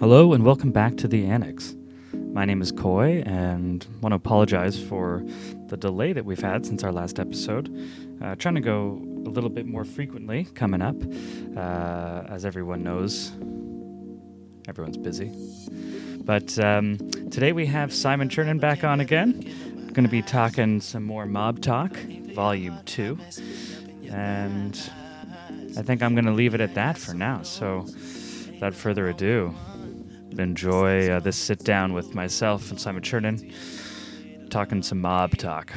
Hello and welcome back to the Annex. My name is Koy and want to apologize for the delay that we've had since our last episode. Uh, trying to go a little bit more frequently coming up. Uh, as everyone knows, everyone's busy. But um, today we have Simon Chernin back on again. Going to be talking some more Mob Talk, Volume 2. And I think I'm going to leave it at that for now. So without further ado, enjoy uh, this sit down with myself and Simon Chernin talking some mob talk.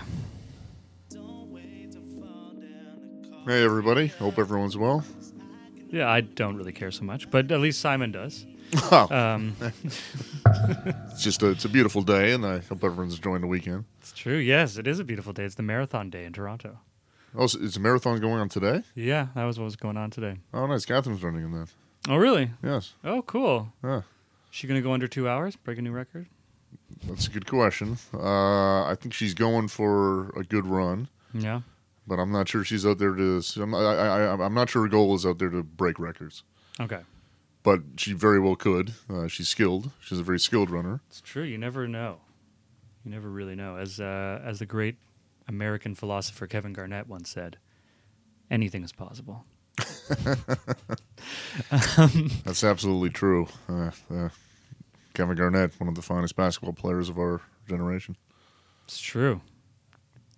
Hey everybody, hope everyone's well. Yeah, I don't really care so much, but at least Simon does. Oh, Um, it's just a, it's a beautiful day, and I hope everyone's enjoying the weekend. it's true. Yes, it is a beautiful day. It's the marathon day in Toronto. Oh, so is a marathon going on today? Yeah, that was what was going on today. Oh, nice. Catherine's running in that. Oh, really? Yes. Oh, cool. Yeah, She gonna go under two hours, break a new record? that's a good question. Uh, I think she's going for a good run, Yeah. but I'm not sure she's out there to. I'm, I, I, I'm not sure her goal is out there to break records, Okay. but she very well could. Uh, she's skilled. She's a very skilled runner. It's true. You never know. You never really know. As uh, as the great American philosopher Kevin Garnett once said, anything is possible. That's absolutely true. Uh, uh, Kevin Garnett, one of the finest basketball players of our generation. It's true,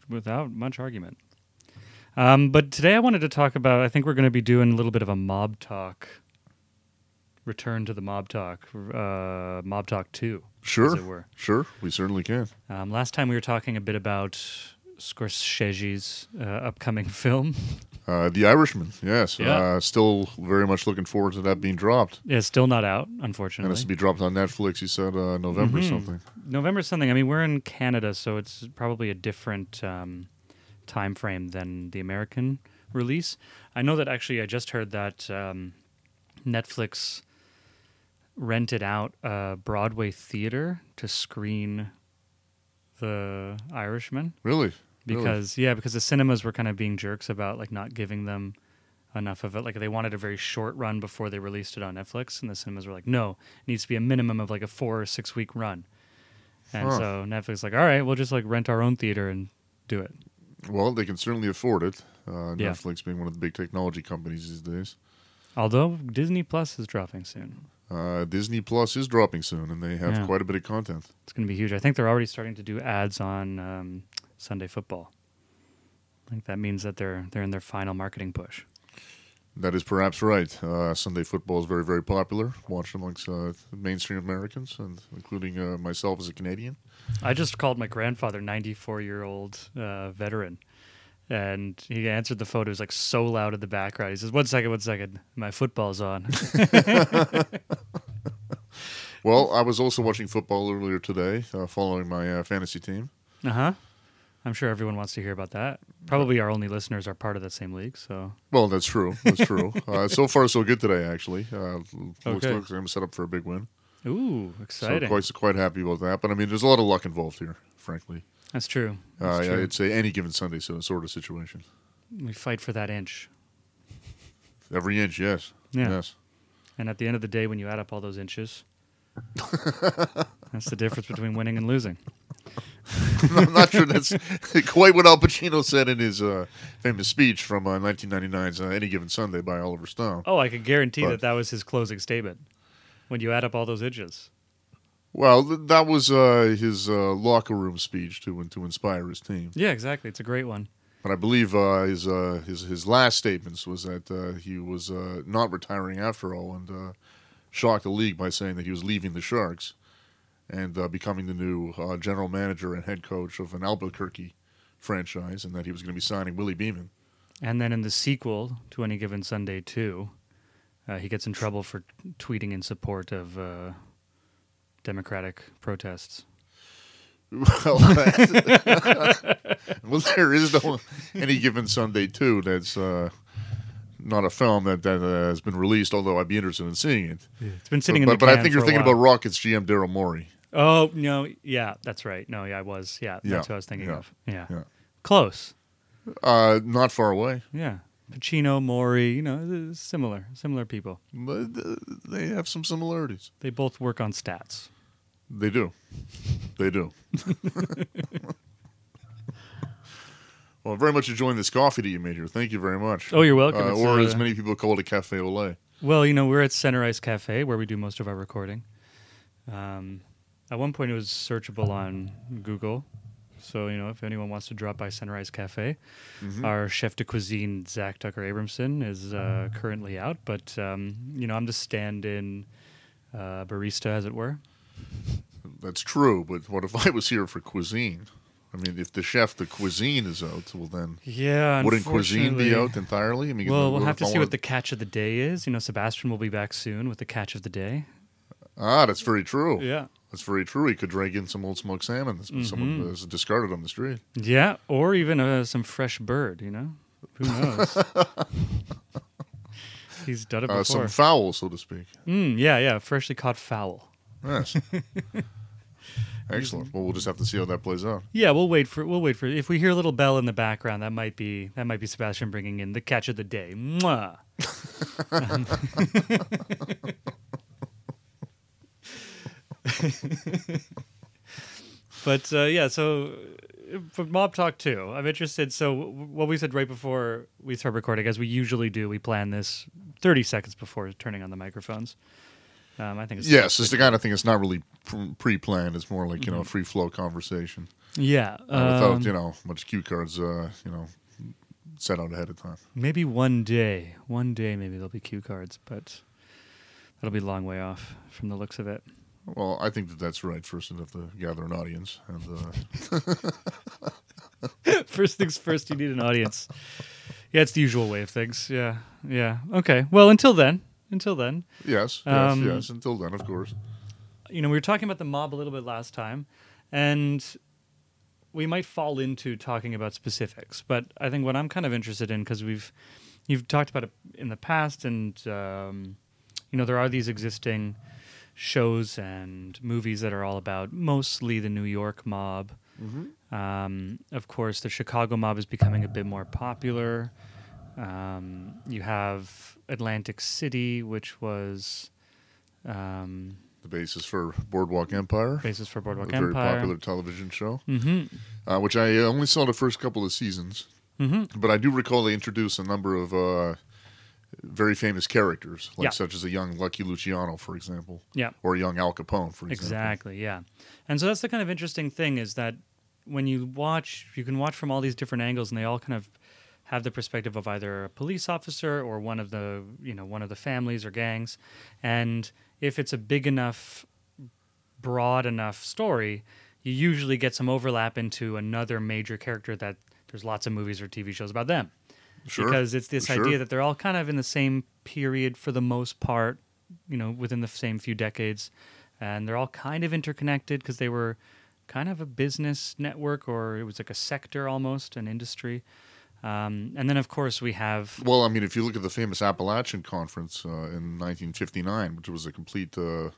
without much argument. Um, but today I wanted to talk about. I think we're going to be doing a little bit of a mob talk. Return to the mob talk, uh, mob talk two, Sure, as it were. sure, we certainly can. Um, last time we were talking a bit about Scorsese's uh, upcoming film. Uh, the Irishman, yes. Yeah. Uh, still very much looking forward to that being dropped. It's still not out, unfortunately. And it's to be dropped on Netflix, you said uh, November Mhm. something. November something. I mean, we're in Canada, so it's probably a different um, time frame than the American release. I know that actually, I just heard that um, Netflix rented out a Broadway theater to screen the Irishman Really? Really? because yeah, because the cinemas were kind of being jerks about like not giving them enough of it. Like they wanted a very short run before they released it on Netflix, and the cinemas were like, no, it needs to be a minimum of like a four or six week run. And Huh. so Netflix like, all right, we'll just like rent our own theater and do it. Well, they can certainly afford it. Uh, Yeah. Netflix being one of the big technology companies these days. Although Disney Plus is dropping soon, Uh, Disney Plus is dropping soon, and they have Yeah. quite a bit of content. it's going to be huge. I think they're already starting to do ads on um, Sunday Football. I think that means that they're they're in their final marketing push. That is perhaps right. Uh, Sunday football is very, very popular, watched amongst uh, mainstream Americans, and including uh, myself as a Canadian. I just called my grandfather, 94 year old uh, veteran, and he answered the phone. It was like so loud in the background. He says, "One second, one second, my football's on." Well, I was also watching football earlier today, uh, following my uh, fantasy team. uh huh. I'm sure everyone wants to hear about that. Probably our only listeners are part of that same league. So Well, that's true. That's true. uh, so far, so good today. Actually, uh, looks, Okay. like I'm set up for a big win. ooh, exciting. So quite quite happy about that. But I mean, there's a lot of luck involved here. Frankly, That's true. uh, That's yeah, true. I'd say any given Sunday so sort of situation. We fight for that inch, Every inch, yes, Yeah. yes. and at the end of the day, when you add up all those inches, that's the difference between winning and losing. I'm not sure that's quite what Al Pacino said in his uh, famous speech from uh, 1999's uh, "Any Given Sunday" by Oliver Stone. Oh, I can guarantee But- that that was his closing statement. When you add up all those inches. Well, th- that was uh, his uh, locker room speech to to inspire his team. Yeah, exactly. It's a great one. But I believe uh, his uh, his his last statements was that uh, he was uh, not retiring after all, and uh, shocked the league by saying that he was leaving the Sharks and uh, becoming the new uh, general manager and head coach of an Albuquerque franchise, and that he was going to be signing Willie Beeman. And then in the sequel to Any Given Sunday 2, uh, he gets in trouble for tweeting in support of uh, Democratic protests. Well, well, there is no any given Sunday too. That's uh, not a film that that uh, has been released. Although I'd be interested in seeing it. It's been sitting but, in the but I can think you're thinking while. about Rockets GM Daryl Morey. Oh no, yeah, that's right. No, yeah, I was. Yeah, Yeah, that's what I was thinking yeah, of. Yeah. yeah. close. Uh, not far away, Yeah, Pacino, Morey, you know, uh, similar, similar people. But uh, they have some similarities. They both work on stats. They do. They do. well, I very much enjoying this coffee that you made here. Thank you very much. Oh, you're welcome. Uh, It's, or uh, as many people call it, a cafe au lait. Well, you know, we're at Center Ice Cafe where we do most of our recording. Um, at one point, it was searchable on Google. So, you know, if anyone wants to drop by Sunrise Cafe, Mhm. our chef de cuisine, Zach Tucker Abramson, is uh, currently out. But, um, you know, I'm the stand in uh, barista, as it were. That's true, but what if I was here for cuisine? I mean, if the chef, the cuisine is out, well then, Yeah, wouldn't cuisine be out entirely? I mean, Well, we'll have to see what the catch of the day is. You know, Sebastian will be back soon with the catch of the day. Ah, that's very true. Yeah. That's very true. He could drag in some old smoked salmon that someone Mhm. has discarded on the street. Yeah, or even uh, some fresh bird, you know? Who knows? He's done it Uh, before. some fowl, so to speak. mm, yeah, yeah, freshly caught fowl. Yes. Excellent. Well, we'll just have to see how that plays out. Yeah, we'll wait for we'll wait for if we hear a little bell in the background, that might be that might be Sebastian bringing in the catch of the day. Mwah. but uh, yeah, so uh, for Mob Talk 2, I'm interested. So, what we said right before we start recording, as we usually do, we plan this 30 seconds before turning on the microphones. Um, I think it's Yes, it's the kind of thing that's not really pre-planned. It's more like you know Mm-hmm. a free flow conversation yeah. uh, without um, you know much cue cards. Uh, you know, set out ahead of time. Maybe one day, one day, maybe there'll be cue cards, but that'll be a long way off from the looks of it. Well, I think that that's right. First, you have to gather an audience, and uh, first things first, you need an audience. Yeah, it's the usual way of things. Yeah, yeah. Okay. Well, until then, until then, yes, yes, Um, yes. Until then, of course. you know, we were talking about the mob a little bit last time, and we might fall into talking about specifics. But I think what I'm kind of interested in because we've you've talked about it in the past, and um, you know, there are these existing shows and movies that are all about mostly the New York mob. Mm-hmm. Um, of course, the Chicago mob is becoming a bit more popular. Um, you have Atlantic City, which was um, The basis for Boardwalk Empire, basis for Boardwalk a Boardwalk very popular television show, Mm-hmm. uh, which I only saw the first couple of seasons. Mm-hmm. But I do recall they introduced a number of uh, very famous characters, like Yeah. such as a young Lucky Luciano, for example, Yeah, or a young Al Capone, for example. exactly. Yeah, and so that's the kind of interesting thing is that when you watch, you can watch from all these different angles, and they all kind of have the perspective of either a police officer or one of the you know one of the families or gangs, and if it's a big enough, broad enough story, you usually get some overlap into another major character that there's lots of movies or TV shows about them. Sure. because it's this Sure. idea that they're all kind of in the same period for the most part, you know, within the same few decades, and they're all kind of interconnected because they were kind of a business network or it was like a sector almost, an industry. Um, and then, of course, we have Well, I mean, if you look at the famous Apalachin Conference uh, in 1959, which was a complete, uh,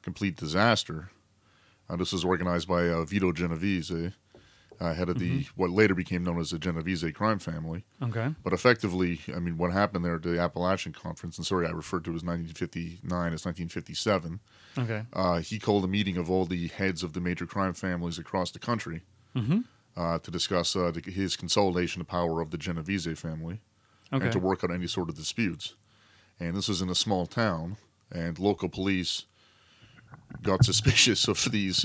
complete disaster, uh, this was organized by uh, Vito Genovese, uh, head of the Mm-hmm. what later became known as the Genovese crime family. okay, But effectively, I mean, what happened there at the Apalachin Conference, and sorry, I referred to it as 1959, it's 1957. okay, Uh, he called a meeting of all the heads of the major crime families across the country mm-hmm. uh, to discuss uh, the, his consolidation of power of the Genovese family okay, and to work out any sort of disputes. And this was in a small town, and local police got suspicious of these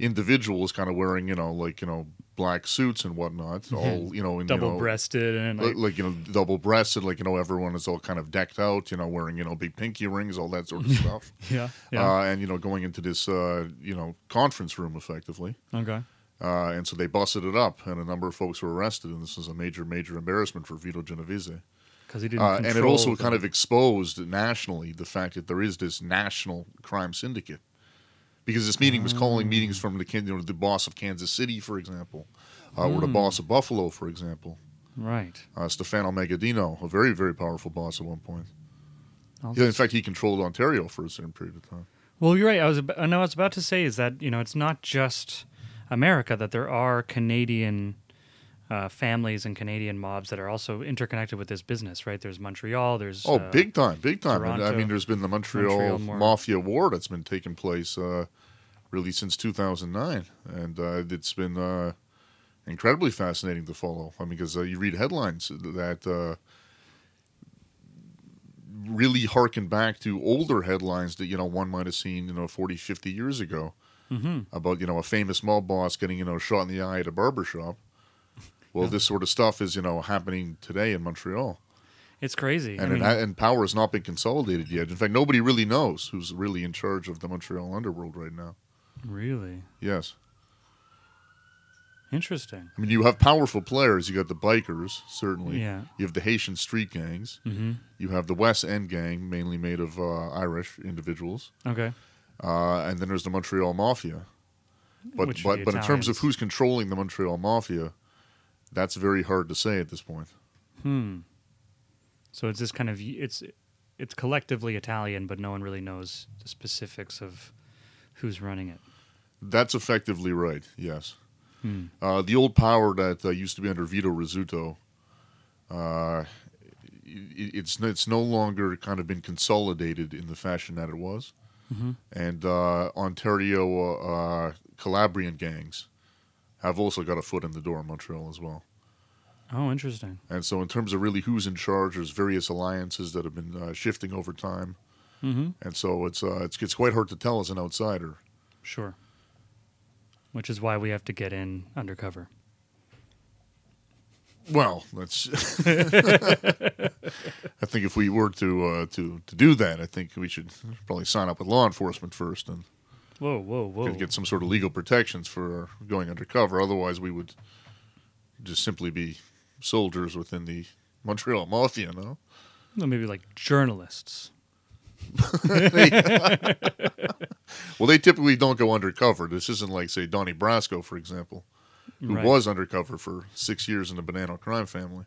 individuals kind of wearing, you know, like, you know, black suits and whatnot, all, you know, in, you know, double-breasted and like, like, you know double breasted like you know everyone is all kind of decked out you know wearing you know big pinky rings all that sort of stuff yeah, yeah, uh, and you know going into this uh, you know conference room effectively okay, uh, and so they busted it up and a number of folks were arrested and this was a major major embarrassment for Vito Genovese because he didn't. uh, and it also the- kind of exposed nationally the fact that there is this national crime syndicate because this meeting was calling meetings from the you know the boss of Kansas City for example uh, or the boss of Buffalo for example right. uh, Stefano Magaddino, a very, very powerful boss at one point. I'll in fact, he controlled Ontario for a certain period of time. Well, you're right. I was ab- and I was about to say is that you know it's not just America that there are Canadian uh, families and Canadian mobs that are also interconnected with this business, right? There's Montreal. There's Oh, uh, big time, big time. And, I mean, there's been the Montreal, Montreal Mafia War that's been taking place uh, really since 2009, and uh, it's been uh, incredibly fascinating to follow. I mean, because uh, you read headlines that uh, really harken back to older headlines that you know one might have seen, you know, 40, 50 years ago mhm. about you know a famous mob boss getting you know shot in the eye at a barber shop. Well, Yeah. this sort of stuff is you know happening today in Montreal It's crazy. I and mean, it and power has not been consolidated yet. In fact, nobody really knows who's really in charge of the Montreal underworld right now. really Yes, interesting. I mean you have powerful players. You got the bikers, certainly. Yeah. You have the Haitian street gangs. hmm You have the West End gang, mainly made of uh, Irish individuals, Okay. uh, and then there's the Montreal Mafia. But Which but but in terms of who's controlling the Montreal Mafia, that's very hard to say at this point. Hmm. So it's this kind of it's it's collectively Italian, but no one really knows the specifics of who's running it. That's effectively right. Yes. Hmm. Uh, the old power that uh, used to be under Vito Rizzuto, uh, it, it's it's no longer kind of been consolidated in the fashion that it was, Mhm. and uh, Ontario uh, Calabrian gangs have also got a foot in the door in Montreal as well. Oh, interesting. And so, in terms of really who's in charge, there's various alliances that have been uh, shifting over time, Mm-hmm. and so it's uh, it's it's quite hard to tell as an outsider. Sure. Which is why we have to get in undercover. Well, that's. I think if we were to uh, to to do that, I think we should probably sign up with law enforcement first and Whoa, whoa, whoa! get, get some sort of legal protections for going undercover. Otherwise, we would just simply be soldiers within the Montreal Mafia. No, Well, maybe like journalists. well, they typically don't go undercover. This isn't like, say, Donnie Brasco, for example, who Right. was undercover for six years in the Bonanno crime family.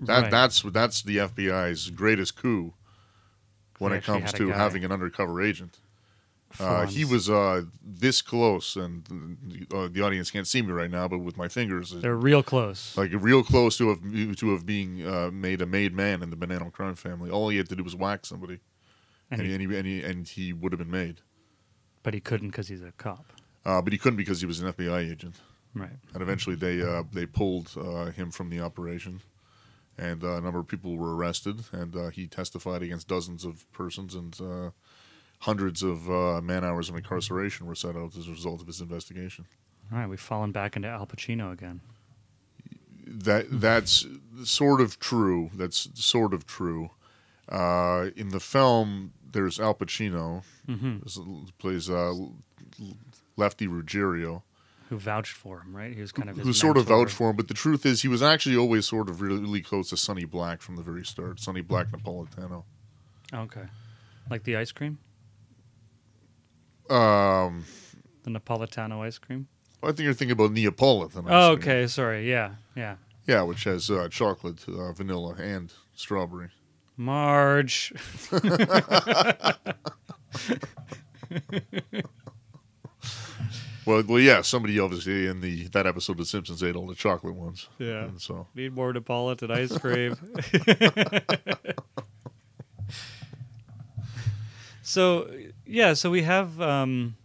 That Right. that's that's the FBI's greatest coup when They it comes to guy. having an undercover agent. Uh, he was uh, this close, and uh, the audience can't see me right now, but with my fingers, They're real close. like real close to have to have being uh, made a made man in the Bonanno crime family. All he had to do was whack somebody, and and, he, he, and, he, and, he, would have been made. but he couldn't because he's a cop. Uh, but he couldn't because he was an FBI agent. Right. and eventually they uh, they pulled uh, him from the operation, and uh, a number of people were arrested, and uh, he testified against dozens of persons, and uh, hundreds of uh, man hours of incarceration were set out as a result of his investigation. All right. We've fallen back into Al Pacino again. That that's sort of true. That's sort of true. Uh, in the film, there's Al Pacino, hmm plays uh, Lefty Ruggiero. Who vouched for him? Right. He was kind of his who sort of vouched for him, but the truth is he was actually always sort of really, really close to Sonny Black from the very start. Sonny Black Napolitano. Okay. Like the ice cream, Um, the Napolitano ice cream. I think you're thinking about Neapolitan. ice Oh, cream. okay. Sorry. Yeah. Yeah. Yeah, which has uh, chocolate, uh, vanilla, and strawberry. Marge. Well, well, yeah. Somebody obviously in the that episode of The Simpsons ate all the chocolate ones. Yeah. And so Need more Napolitan ice cream. so yeah, so we have um,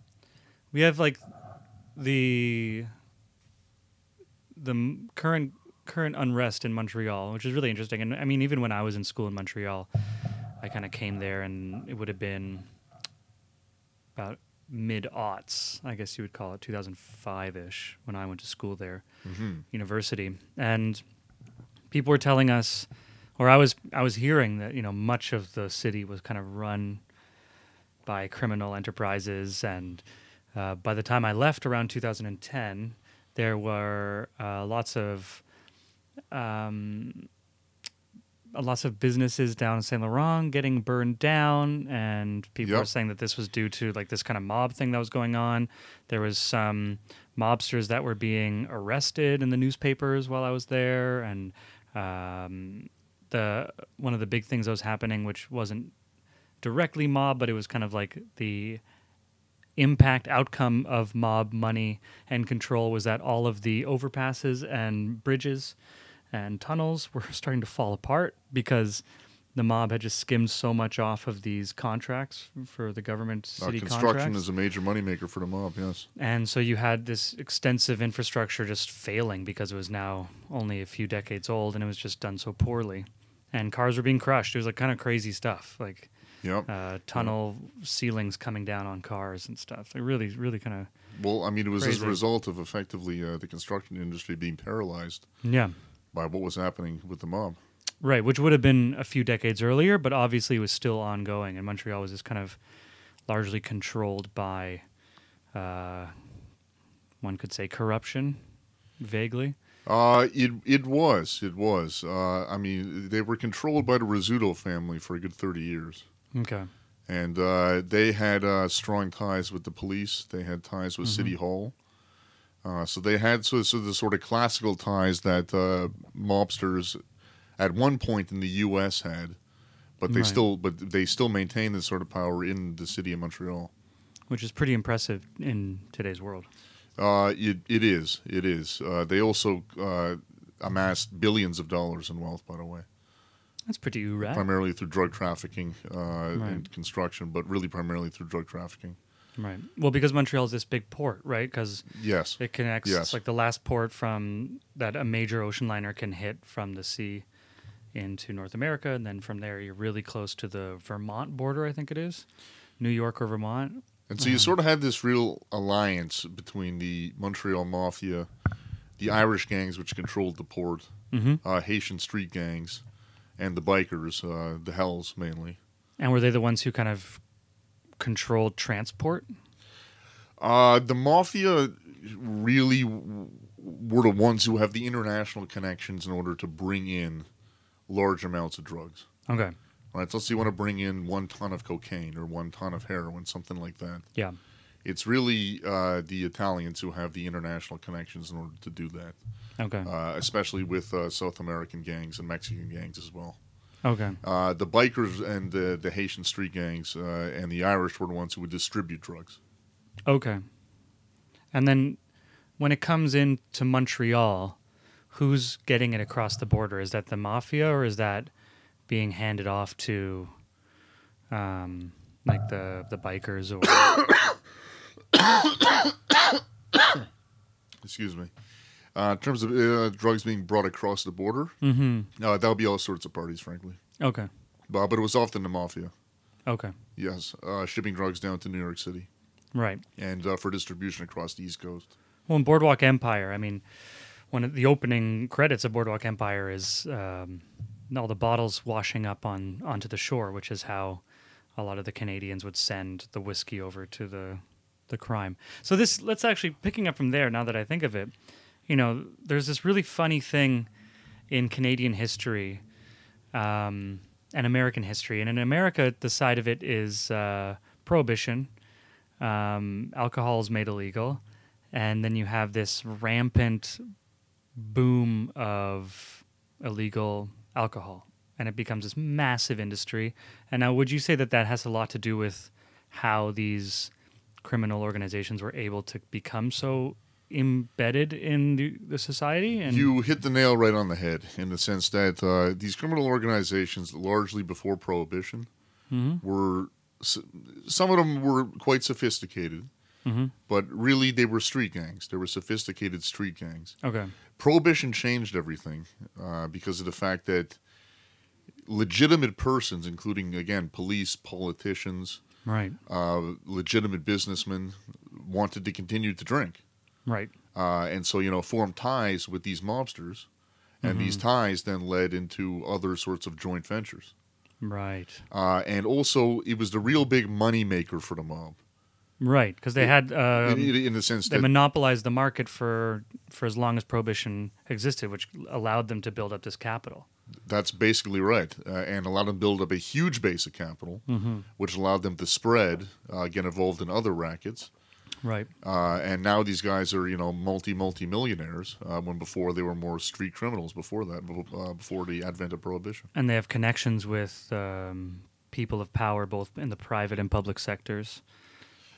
we have like the the current current unrest in Montreal, which is really interesting. And I mean, even when I was in school in Montreal, I kind of came there, and it would have been about mid aughts, I guess you would call it, 2005 ish, when I went to school there mhm. university and people were telling us or I was I was hearing that you know much of the city was kind of run by criminal enterprises and uh, by the time I left around 2010 there were uh, lots of um, lots of businesses down in Saint Laurent getting burned down, and people Yep. were saying that this was due to like this kind of mob thing that was going on. There was some mobsters that were being arrested in the newspapers while I was there, and um, the one of the big things that was happening, which wasn't directly mob, but it was kind of like the impact outcome of mob money and control was that all of the overpasses and bridges and tunnels were starting to fall apart because the mob had just skimmed so much off of these contracts for the government Uh, construction contracts. is a major moneymaker for the mob. Yes. And so you had this extensive infrastructure just failing because it was now only a few decades old and it was just done so poorly. And cars were being crushed. It was like kind of crazy stuff, like Yep. uh, tunnel ceilings coming down on cars and stuff. Like really, really kind of well, I mean, it was as a result of effectively uh, the construction industry being paralyzed yeah, by what was happening with the mob. right. Which would have been a few decades earlier, but obviously was still ongoing. And Montreal was just kind of largely controlled by, uh, one could say, corruption, vaguely. Uh, it it was it was. Uh, I mean, they were controlled by the Rizzuto family for a good thirty years, Okay. and uh, they had uh, strong ties with the police. They had ties with City Hall. Uh, so they had so, so the sort of classical ties that uh, mobsters at one point in the U.S. had, but they Right. still but they still maintain this sort of power in the city of Montreal. which is pretty impressive in today's world. Uh, it it is it is. Uh, they also uh, amassed billions of dollars in wealth, by the way. That's pretty rad. primarily through drug trafficking uh, and construction, but really primarily through drug trafficking. Right. Well, because Montreal is this big port, right? Because Yes. it connects. Yes. It's like the last port from that a major ocean liner can hit from the sea into North America, and then from there you're really close to the Vermont border. I think it is, New York or Vermont. And so you sort of had this real alliance between the Montreal Mafia, the Irish gangs which controlled the port, Mm-hmm. uh, Haitian street gangs, and the bikers, uh, the Hells mainly. And were they the ones who kind of controlled transport? Uh, the Mafia really w- were the ones who have the international connections in order to bring in large amounts of drugs. Okay. Right, so let's say you want to bring in one ton of cocaine or one ton of heroin, something like that. Yeah. It's really uh, the Italians who have the international connections in order to do that, Okay. uh, especially with uh, South American gangs and Mexican gangs as well. okay. Uh, the bikers and the, the Haitian street gangs uh, and the Irish were the ones who would distribute drugs. Okay. And then when it comes into Montreal, who's getting it across the border? Is that the mafia or is that being handed off to um, like the the bikers or Excuse me. Uh, in terms of uh, drugs being brought across the border, mm-hmm. uh, that would be all sorts of parties, frankly. Okay. But, but it was often the mafia, Okay. yes, uh, shipping drugs down to New York City Right. and uh, for distribution across the East Coast. Well, in Boardwalk Empire, I mean, one of the opening credits of Boardwalk Empire is um, all the bottles washing up on onto the shore, which is how a lot of the Canadians would send the whiskey over to the the crime. So this, let's actually picking up from there. Now that I think of it, you know, there's this really funny thing in Canadian history um, and American history, and in America, the side of it is uh, prohibition. Um, alcohol is made illegal and then you have this rampant boom of illegal alcohol and it becomes this massive industry and now would you say that that has a lot to do with how these criminal organizations were able to become so embedded in the, the society and You hit the nail right on the head in the sense that uh, these criminal organizations, largely before Prohibition, Mhm. were some of them were quite sophisticated, Mhm. but really they were street gangs. They were sophisticated street gangs. okay Prohibition changed everything uh, because of the fact that legitimate persons, including again police, politicians, right. Uh, legitimate businessmen, wanted to continue to drink. Right. Uh, and so you know formed ties with these mobsters, and these ties then led into other sorts of joint ventures. right. Uh, and also, it was the real big money maker for the mob, right because they had um, in, in, in the sense they that monopolized the market for for as long as prohibition existed which allowed them to build up this capital that's basically right, uh, and allowed them to build up a huge base of capital, which allowed them to spread, uh, get involved in other rackets. right Uh, and now these guys are, you know, multi multi millionaires. Uh, when before they were more street criminals. Before that, before, uh, before the advent of prohibition. and they have connections with um, people of power both in the private and public sectors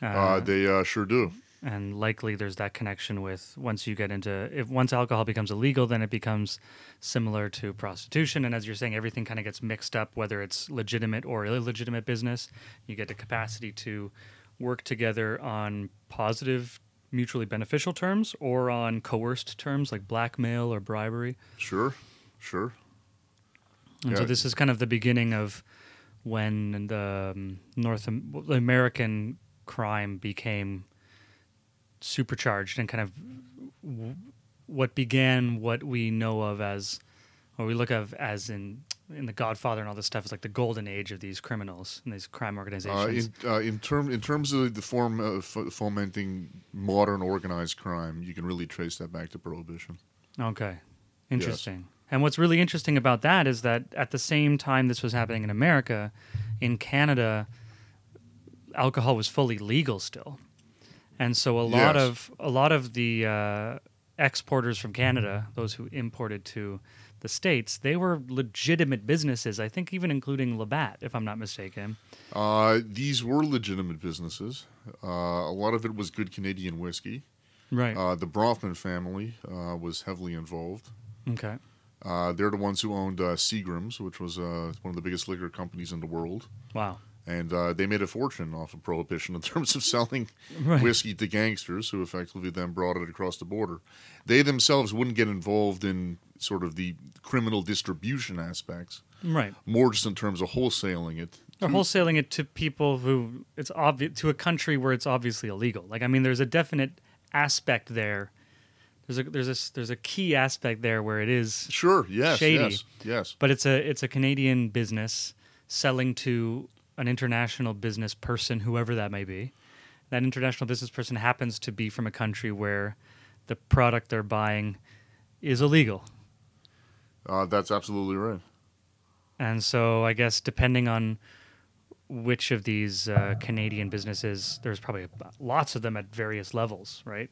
Uh, they uh, sure do. And likely there's that connection with once you get into if once alcohol becomes illegal then it becomes similar to prostitution. And as you're saying everything kind of gets mixed up whether it's legitimate or illegitimate business. You get the capacity to work together on positive mutually beneficial terms or on coerced terms like blackmail or bribery. Sure, sure. and so this is kind of the beginning of when the um, North American crime became supercharged and kind of w- what began what we know of as, or we look of as in in the Godfather and all this stuff is like the golden age of these criminals and these crime Uh, organizations. in uh, in term in terms of the form of f- fomenting modern organized crime, you can really trace that back to prohibition. Okay. Interesting. And what's really interesting about that is that at the same time this was happening in America, in Canada, alcohol was fully legal still. And so a lot Yes. of a lot of the uh, exporters from Canada, those who imported to the states, they were legitimate businesses. I think even including Labatt, if I'm not mistaken. Uh, these were legitimate businesses. Uh, a lot of it was good Canadian whiskey. Right. Uh, the Bronfman family uh, was heavily involved. okay. Uh, they're the ones who owned uh, Seagram's, which was uh, one of the biggest liquor companies in the world. Wow. And uh, they made a fortune off of prohibition in terms of selling Right. whiskey to gangsters who effectively then brought it across the border. They themselves wouldn't get involved in sort of the criminal distribution aspects, Right. more just in terms of wholesaling it. Or wholesaling it to people who it's obvious to a country where it's obviously illegal. Like I mean, there's a definite aspect there. There's a there's a there's a key aspect there where it is, Sure, yes, Shady. yes, yes. but it's a it's a Canadian business selling to an international business person, whoever that may be. That international business person happens to be from a country where the product they're buying is illegal. Uh, that's absolutely right. And so I guess depending on which of these uh, Canadian businesses, there's probably lots of them at various levels, right?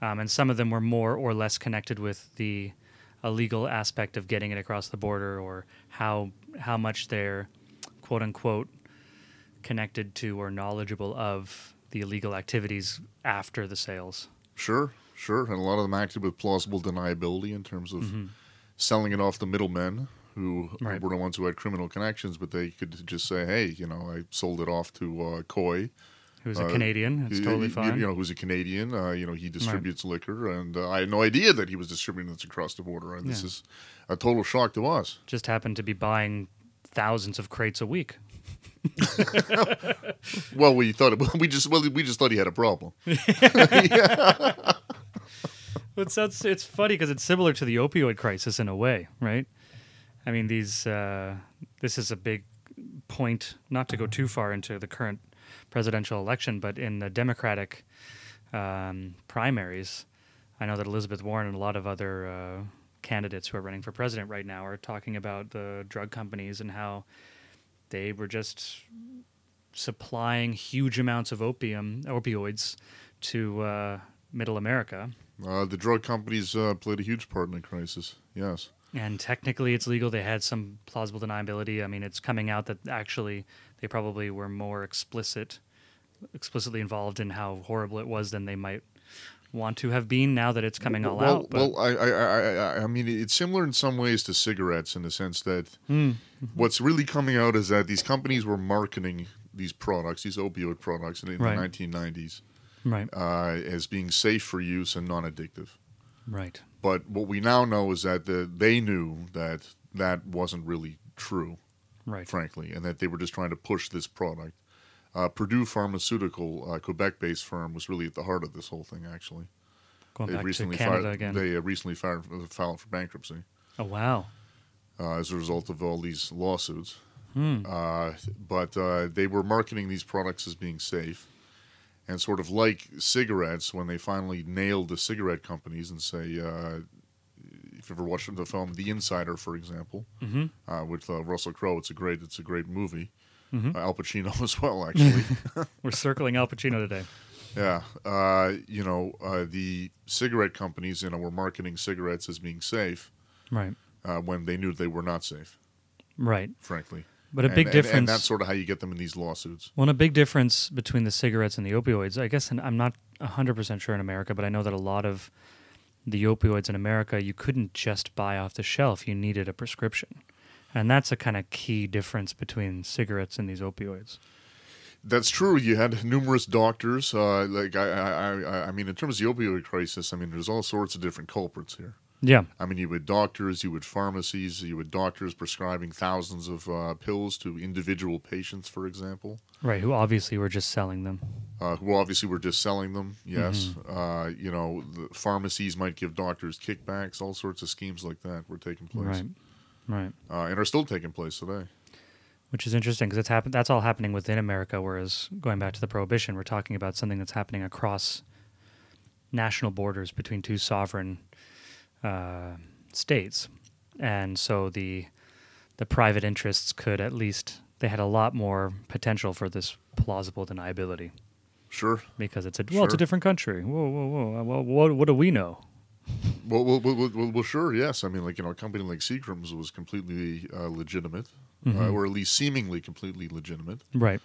Um, and some of them were more or less connected with the illegal aspect of getting it across the border, or how how much they're quote unquote connected to or knowledgeable of the illegal activities after the sales. Sure, sure. And a lot of them acted with plausible deniability in terms of selling it off the middlemen who Right. were the ones who had criminal connections, but they could just say, hey, you know, I sold it off to uh, Koy. Who's a Uh, Canadian? It's you- totally fine. You know, who's a Canadian. Uh, you know, he distributes liquor, and uh, I had no idea that he was distributing this across the border. And this Yeah. is a total shock to us. Just happened to be buying thousands of crates a week. Well, we thought it, we just well, we just thought he had a problem. yeah. It's it's funny because it's similar to the opioid crisis in a way, right? I mean, these uh, this is a big point. Not to go too far into the current presidential election, but in the Democratic um, primaries, I know that Elizabeth Warren and a lot of other uh, candidates who are running for president right now are talking about the drug companies and how they were just supplying huge amounts of opium opioids to uh, middle America Uh, the drug companies uh, played a huge part in the crisis. Yes. And technically, it's legal. They had some plausible deniability. I mean, it's coming out that actually they probably were more explicit, explicitly involved in how horrible it was than they might want to have been. Now that it's coming all well, out, but well, I, I, I, I, mean, it's similar in some ways to cigarettes in the sense that Hmm. what's really coming out is that these companies were marketing these products, these opioid products, in, in Right. the 1990s right, uh, as being safe for use and non-addictive. right, But what we now know is that the, they knew that that wasn't really true, right. frankly, and that they were just trying to push this product. Uh, Purdue Pharmaceutical, uh, Quebec-based firm, was really at the heart of this whole thing. Actually, Going they back to recently Canada filed, again. They uh, recently filed, filed for bankruptcy oh wow, uh, as a result of all these lawsuits. Hmm. Uh, but uh, they were marketing these products as being safe. And sort of like cigarettes, when they finally nailed the cigarette companies and say, uh, if you've ever watched the film The Insider, for example, hmm uh, with uh, Russell Crowe, it's a great, it's a great movie. Mhm. Uh, Al Pacino as well, actually. we're circling Al Pacino today. yeah, uh, you know, uh, the cigarette companies, you know, were marketing cigarettes as being safe Right, uh, when they knew they were not safe. right. Frankly, But a And- big and- difference. and that's sort of how you get them in these lawsuits. Well, a big difference between the cigarettes and the opioids, I guess, and I'm not 100% sure in America, but I know that a lot of the opioids in America, you couldn't just buy off the shelf. You needed a prescription. And that's a kind of key difference between cigarettes and these opioids. That's true. You had numerous doctors. Uh, like I, I, I, I mean, in terms of the opioid crisis, I mean, there's all sorts of different culprits here. Yeah. I mean, you had doctors, you had pharmacies, you had doctors prescribing thousands of uh, pills to individual patients, for example, Right. Who obviously were just selling them. uh, who obviously were just selling them. Yes, Mm-hmm. uh, you know, the pharmacies might give doctors kickbacks. All sorts of schemes like that were taking place, Right. Right. uh, and are still taking place today. Which is interesting because it's happen- that's all happening within America, whereas going back to the prohibition, we're talking about something that's happening across national borders between two sovereign uh, states, and so the the private interests could at least they had a lot more potential for this plausible deniability Sure. because it's a well, it's a different country. Whoa, whoa, whoa! Well, what what do we know? Well, well, well, well, sure, yes. I mean, like you know, a company like Seagram's was completely uh, legitimate, Mm-hmm. uh, or at least seemingly completely legitimate. Right.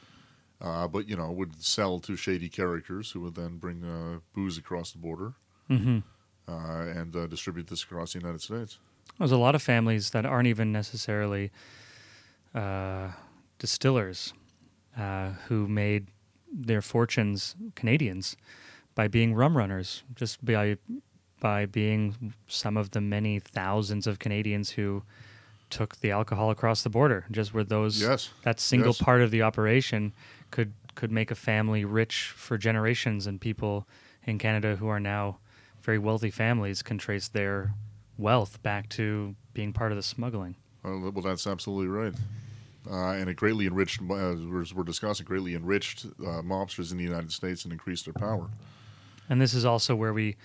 Uh, but you know, would sell to shady characters who would then bring uh, booze across the border Mm-hmm. uh, and uh, distribute this across the United States. There's a lot of families that aren't even necessarily uh, distillers uh, who made their fortunes Canadians by being rum runners, just by by being some of the many thousands of Canadians who took the alcohol across the border. Just where those Yes. that single Yes. part of the operation could could make a family rich for generations, and people in Canada who are now very wealthy families can trace their wealth back to being part of the smuggling. Uh, well, that's absolutely right. Uh, and it greatly enriched, uh, we're, we're discussing, greatly enriched uh, mobsters in the United States and increased their power. And this is also where we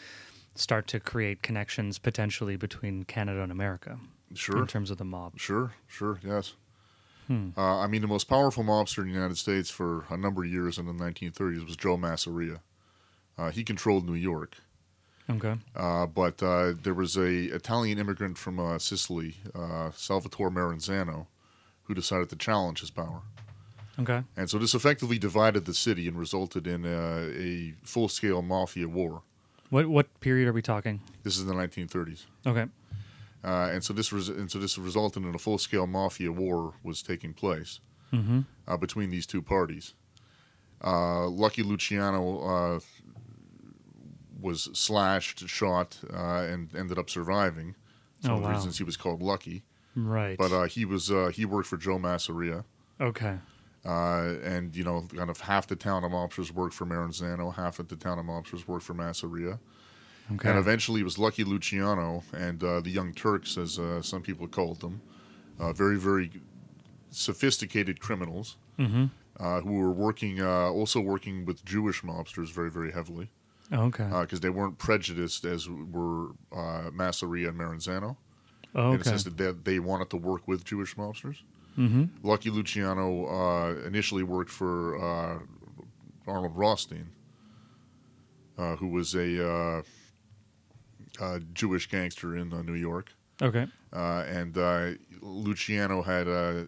start to create connections potentially between Canada and America Sure. in terms of the mob. Sure, sure, yes. Hmm. Uh, I mean, the most powerful mobster in the United States for a number of years in the 1930s was Joe Masseria. Uh, he controlled New York, Okay. uh, but uh, there was a Italian immigrant from uh, Sicily, uh, Salvatore Maranzano, who decided to challenge his power. Okay. And so this effectively divided the city and resulted in uh, a full-scale mafia war. What what period are we talking? This is the 1930s. Okay. Uh, and so this res- and so this resulted in a full-scale mafia war was taking place Mm-hmm. uh, between these two parties. Uh, Lucky Luciano uh, was slashed, shot, uh, and ended up surviving. That's Oh, one of the wow. reasons he was called Lucky. Right. But uh, he was uh, he worked for Joe Masseria, okay. Uh, and you know, kind of half the town of mobsters worked for Maranzano, half of the town of mobsters worked for Masseria. Okay. And eventually, it was Lucky Luciano and uh, the Young Turks, as uh, some people called them, uh, very, very sophisticated criminals mm-hmm. uh, who were working, uh, also working with Jewish mobsters very, very heavily Okay. because they weren't prejudiced as were uh, Masseria and Maranzano. oh, In the okay. sense that they, they wanted to work with Jewish mobsters. Mm-hmm. Lucky Luciano uh, initially worked for uh, Arnold Rothstein, uh, who was a uh, uh, Jewish gangster in uh, New York. Okay. Uh, and uh, Luciano had, uh,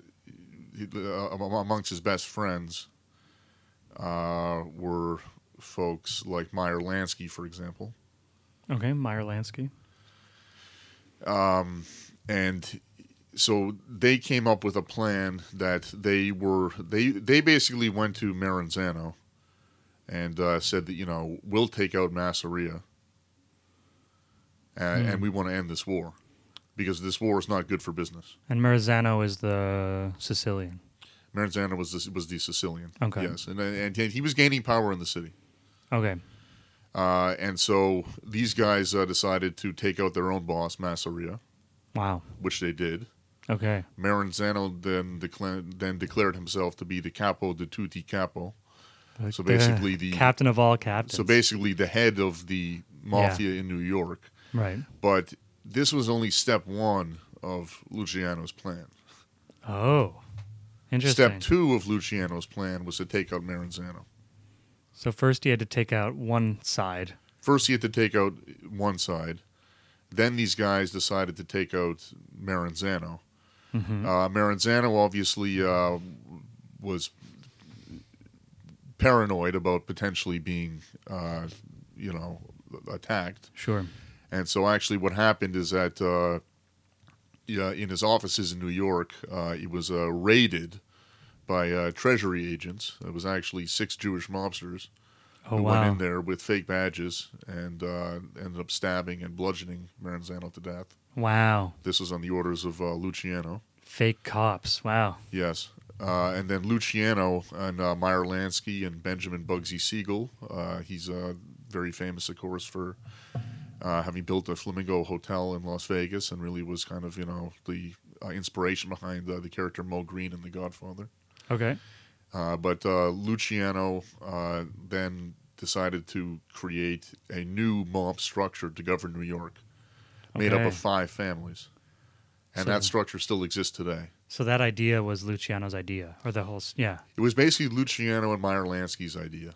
he- uh, amongst his best friends, uh, were folks like Meyer Lansky, for example. Okay. Meyer Lansky. Um, and so they came up with a plan that they were they they basically went to Maranzano and uh, said that you know we'll take out Masseria and, Hmm. and we want to end this war because this war is not good for business. And Maranzano is the Sicilian. Maranzano was the, was the Sicilian, Okay. yes, and, and he was gaining power in the city. Okay. Uh, and so these guys uh, decided to take out their own boss, Masseria, Wow. which they did. Okay. Maranzano then declared then declared himself to be the capo de tutti capo. So basically the- captain of all captains. So basically the head of the mafia in New York. right. But this was only step one of Luciano's plan. Oh. Interesting. Step two of Luciano's plan was to take out Maranzano. So first he had to take out one side. First, he had to take out one side. Then these guys decided to take out Maranzano. Uh, Maranzano obviously uh, was paranoid about potentially being, uh, you know, attacked. Sure. And so, actually, what happened is that uh, yeah, in his offices in New York, uh, he was uh, raided by uh, Treasury agents. It was actually six Jewish mobsters Oh who wow. went in there with fake badges and uh, ended up stabbing and bludgeoning Maranzano to death. Wow. This was on the orders of uh, Luciano. Fake cops. Wow. Yes. Uh, and then Luciano and uh, Meyer Lansky and Benjamin Bugsy Siegel. Uh, he's uh, very famous, of course, for uh, having built a Flamingo Hotel in Las Vegas and really was kind of, you know, the uh, inspiration behind uh, the character Moe Greene in The Godfather. Okay. Uh, but uh, Luciano uh, then decided to create a new mob structure to govern New York, made up of five families. And So- that structure still exists today. So that idea was Luciano's idea, or the whole. Yeah. It was basically Luciano and Meyer Lansky's idea.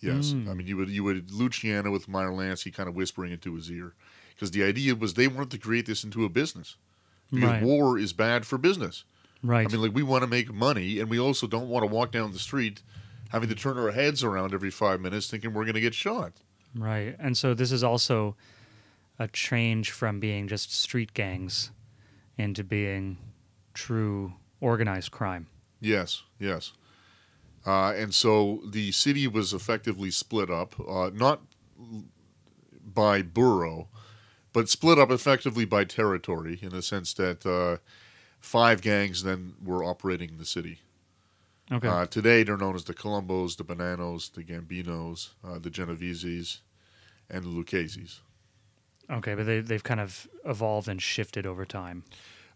Yes, Mm. I mean you would you would Luciano with Meyer Lansky kind of whispering into his ear, because the idea was they wanted to create this into a business. Because Right. war is bad for business. Right. I mean, like we want to make money, and we also don't want to walk down the street having to turn our heads around every five minutes, thinking we're going to get shot. Right. And so this is also a change from being just street gangs into being true organized crime. Yes, yes. Uh, and so the city was effectively split up, uh, not by borough, but split up effectively by territory in the sense that uh, five gangs then were operating the city. Okay. Uh, today they're known as the Colombos, the Bonannos, the Gambinos, uh, the Genoveses, and the Lucchese's. Okay, but they they've kind of evolved and shifted over time.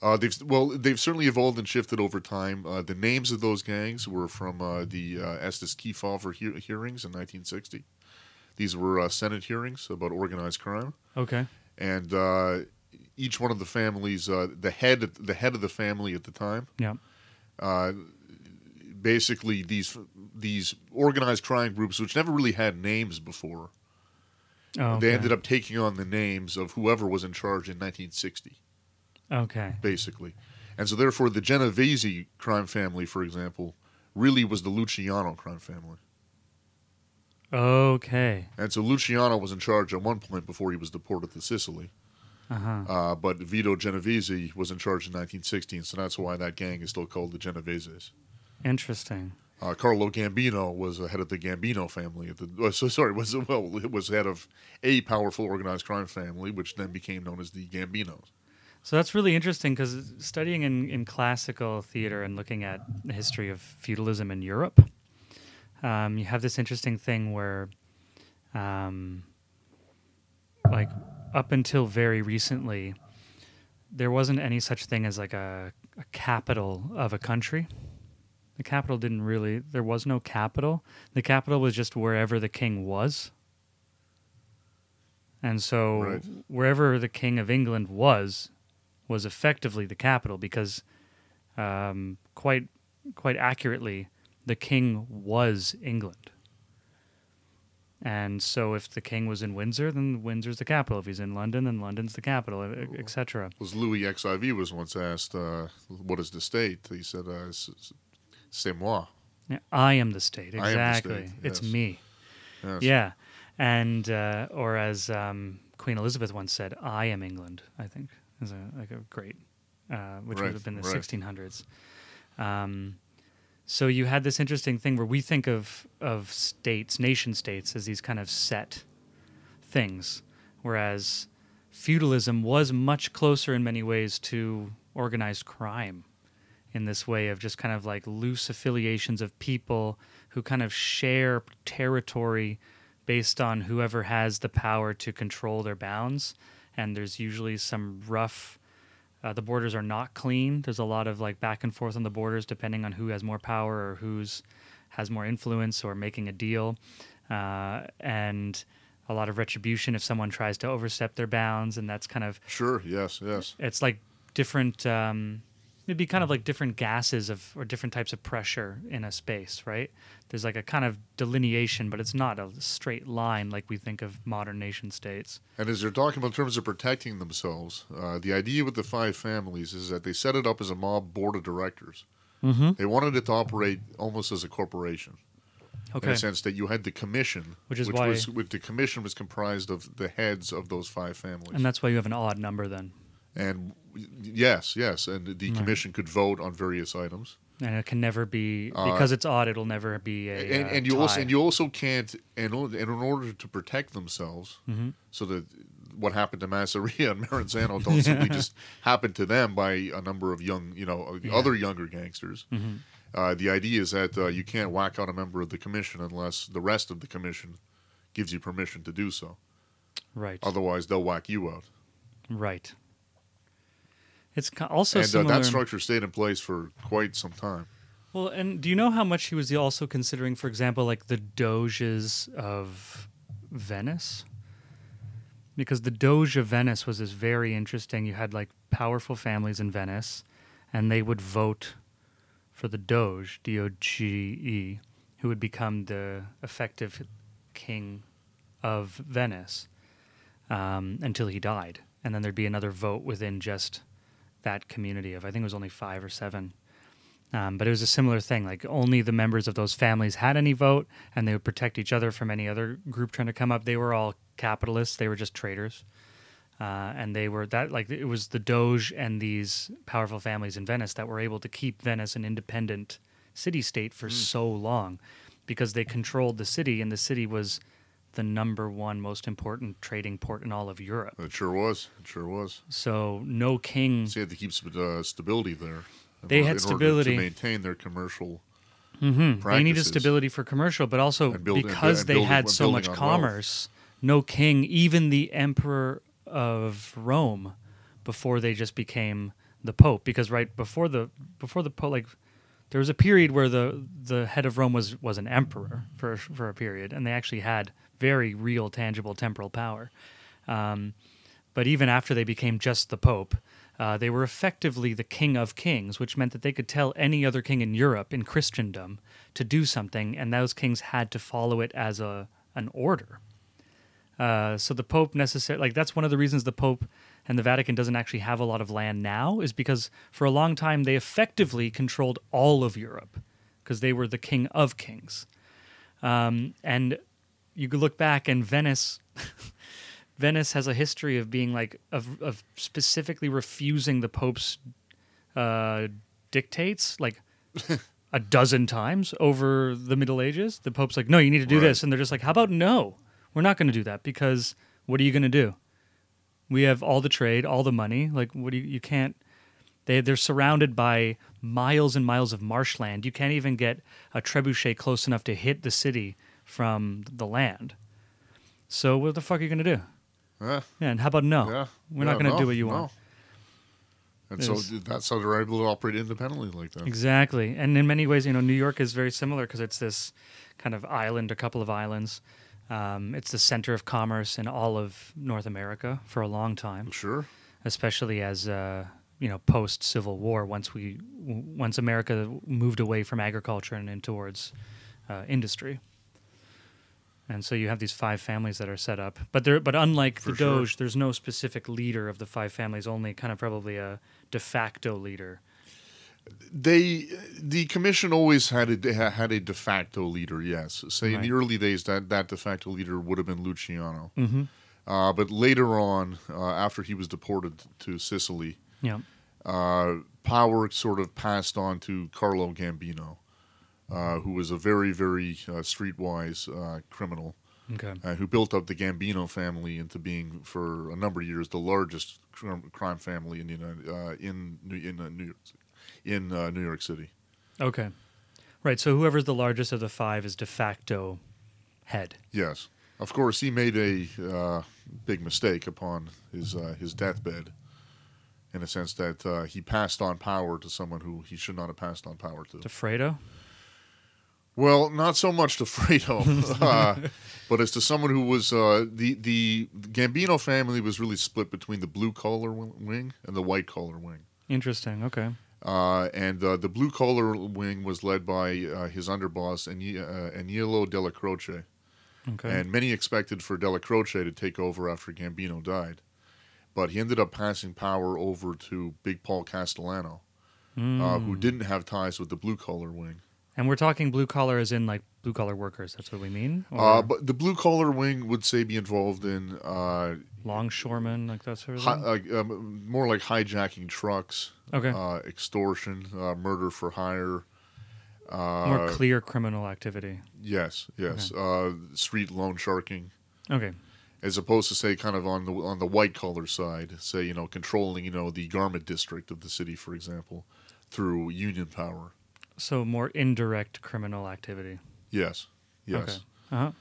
Uh, they've well, they've certainly evolved and shifted over time. Uh, the names of those gangs were from uh, the uh, Estes Kefauver he- hearings in 1960. These were uh, Senate hearings about organized crime, Okay. and uh, each one of the families, uh, the head, the head of the family at the time, Yeah. uh, basically these these organized crime groups, which never really had names before, Oh, they ended up taking on the names of whoever was in charge in 1960. Okay. basically. And so, therefore, the Genovese crime family, for example, really was the Luciano crime family. Okay. And so, Luciano was in charge at one point before he was deported to Sicily. Uh-huh. Uh, but Vito Genovese was in charge in 1916, so that's why that gang is still called the Genoveses. Interesting. Uh, Carlo Gambino was the head of the Gambino family. At the, uh, so sorry, was well, it was head of a powerful organized crime family, which then became known as the Gambinos. So that's really interesting because studying in, in classical theater and looking at the history of feudalism in Europe, um, you have this interesting thing where, um, like, up until very recently, there wasn't any such thing as like a, a capital of a country. The capital didn't really, there was no capital. The capital was just wherever the king was. And so Right. wherever the king of England was, was effectively the capital because um, quite quite accurately, the king was England. And so if the king was in Windsor, then Windsor's the capital. If he's in London, then London's the capital, etc. was Louis XIV was once asked, uh, "What is the state?" He said, uh, "S- s- "C'est moi." Yeah, I am the state. Am the Exactly. state, It's me. Yes. Yeah. And uh, or as um, Queen Elizabeth once said, "I am England." I think is a like a great, uh, which Right, would have been the right. 1600s. Um, so you had this interesting thing where we think of of states, nation states, as these kind of set things, whereas feudalism was much closer in many ways to organized crime in this way of just kind of like loose affiliations of people who kind of share territory based on whoever has the power to control their bounds and there's usually some rough uh, the borders are not clean there's a lot of like back and forth on the borders depending on who has more power or who's has more influence or making a deal uh, and a lot of retribution if someone tries to overstep their bounds and that's kind of Sure. Yes. Yes. it's like different um, it'd be kind of like different gases of or different types of pressure in a space, right? There's like a kind of delineation, but it's not a straight line like we think of modern nation states. And as they're talking about in terms of protecting themselves, uh, the idea with the five families is that they set it up as a mob board of directors. Mm-hmm. They wanted it to operate almost as a corporation. Okay. in a sense that you had the commission, Which is which why- was the commission was comprised of the heads of those five families. And that's why you have an odd number then. And yes, yes, and the commission could vote on various items. And it can never be Uh, because it's odd. It'll never be a and, uh, and you also tie. and you also can't and, o- and in order to protect themselves, Mhm. so that what happened to Masseria and Maranzano don't simply just happen to them by a number of young, you know, other younger gangsters. Mhm. Uh, the idea is that uh, you can't whack out a member of the commission unless the rest of the commission gives you permission to do so. right, Otherwise, they'll whack you out. right. It's also and uh, that structure stayed in place for quite some time. Well, and do you know how much he was also considering, for example, like the doges of Venice? Because the doge of Venice was this very interesting. You had like powerful families in Venice, and they would vote for the doge, D O G E, who would become the effective king of Venice um, until he died. And then there'd be another vote within just that community of, I think it was only five or seven. Um, but it was a similar thing. Like only the members of those families had any vote, and they would protect each other from any other group trying to come up. They were all capitalists. They were just traders, uh, and they were that like it was the Doge and these powerful families in Venice that were able to keep Venice an independent city state for so long, because they controlled the city, and the city was the number one most important trading port in all of Europe. It sure was. It sure was. So no king. So you had to keep uh, stability there. They had in order stability. to maintain their commercial. hmm They needed stability for commercial, but also build- because and they building- had so much on wealth. commerce, no king, even the emperor of Rome, before they just became the pope. Because right before the before the pope, like there was a period where the the head of Rome was was an emperor for for a period, and they actually had very real, tangible temporal power. Um, but even after they became just the Pope, uh, they were effectively the King of Kings, which meant that they could tell any other king in Europe, in Christendom, to do something, and those kings had to follow it as a an order. Uh, so the Pope necessarily, like that's one of the reasons the Pope and the Vatican doesn't actually have a lot of land now, is because for a long time they effectively controlled all of Europe, because they were the King of Kings. Um, and you could look back, and Venice Venice has a history of being like of of specifically refusing the Pope's uh, dictates like a dozen times over the Middle Ages. The Pope's like, "No, you need to do Right. this," and they're just like, "How about no? We're not going to do that because what are you going to do? We have all the trade, all the money. Like, what do you? You can't." They they're surrounded by miles and miles of marshland. You can't even get a trebuchet close enough to hit the city from the land. So what the fuck are you going to do? Yeah, Yeah, and how about no? yeah. We're not going to no, do what you no. want. And so Is- that's how they're able to operate independently like that. Exactly. And in many ways, you know, New York is very similar because it's this kind of island, a couple of islands. Um, it's the center of commerce in all of North America for a long time, Sure. especially as uh, you know post Civil War. Once we w- once America moved away from agriculture and in towards uh, industry, and so you have these five families that are set up. But there, but unlike For the sure. Doge, there's no specific leader of the five families. Only kind of probably a de facto leader. They, the commission always had a had a de facto leader. Yes, say in the early days that that de facto leader would have been Luciano. Mm-hmm. Uh, but later on, uh, after he was deported to Sicily, Yeah. uh, power sort of passed on to Carlo Gambino, who was a very, very uh, streetwise uh, criminal Okay. uh, who built up the Gambino family into being, for a number of years, the largest cr- crime family in the United, uh, in New, in uh, New York in uh, New York City. Okay. Right. So whoever's the largest of the five is de facto head. Yes, of course, he made a uh, big mistake upon his uh, his deathbed, in a sense that uh, he passed on power to someone who he should not have passed on power to. To Fredo? Well, not so much to Fredo, uh, but as to someone who was uh, the the Gambino family was really split between the blue collar wing and the white collar wing. Interesting. Okay. Uh, and uh, the blue collar wing was led by uh, his underboss, Ani- uh, Aniello Dellacroce. Okay. And many expected for Dellacroce to take over after Gambino died. But he ended up passing power over to Big Paul Castellano, uh, Mm. who didn't have ties with the blue collar wing. And we're talking blue collar as in like blue collar workers. That's what we mean. Or Uh, but the blue collar wing would say be involved in uh, longshoremen, like that sort of hi- thing. uh, um, more like hijacking trucks, Okay. uh, extortion, uh, murder for hire. Uh, More clear criminal activity. Yes, yes. Uh, street loan sharking, Okay. as opposed to say kind of on the on the white collar side, say you know controlling you know the garment district of the city, for example, through union power. So more indirect criminal activity. Yes, yes. Okay. Uh-huh.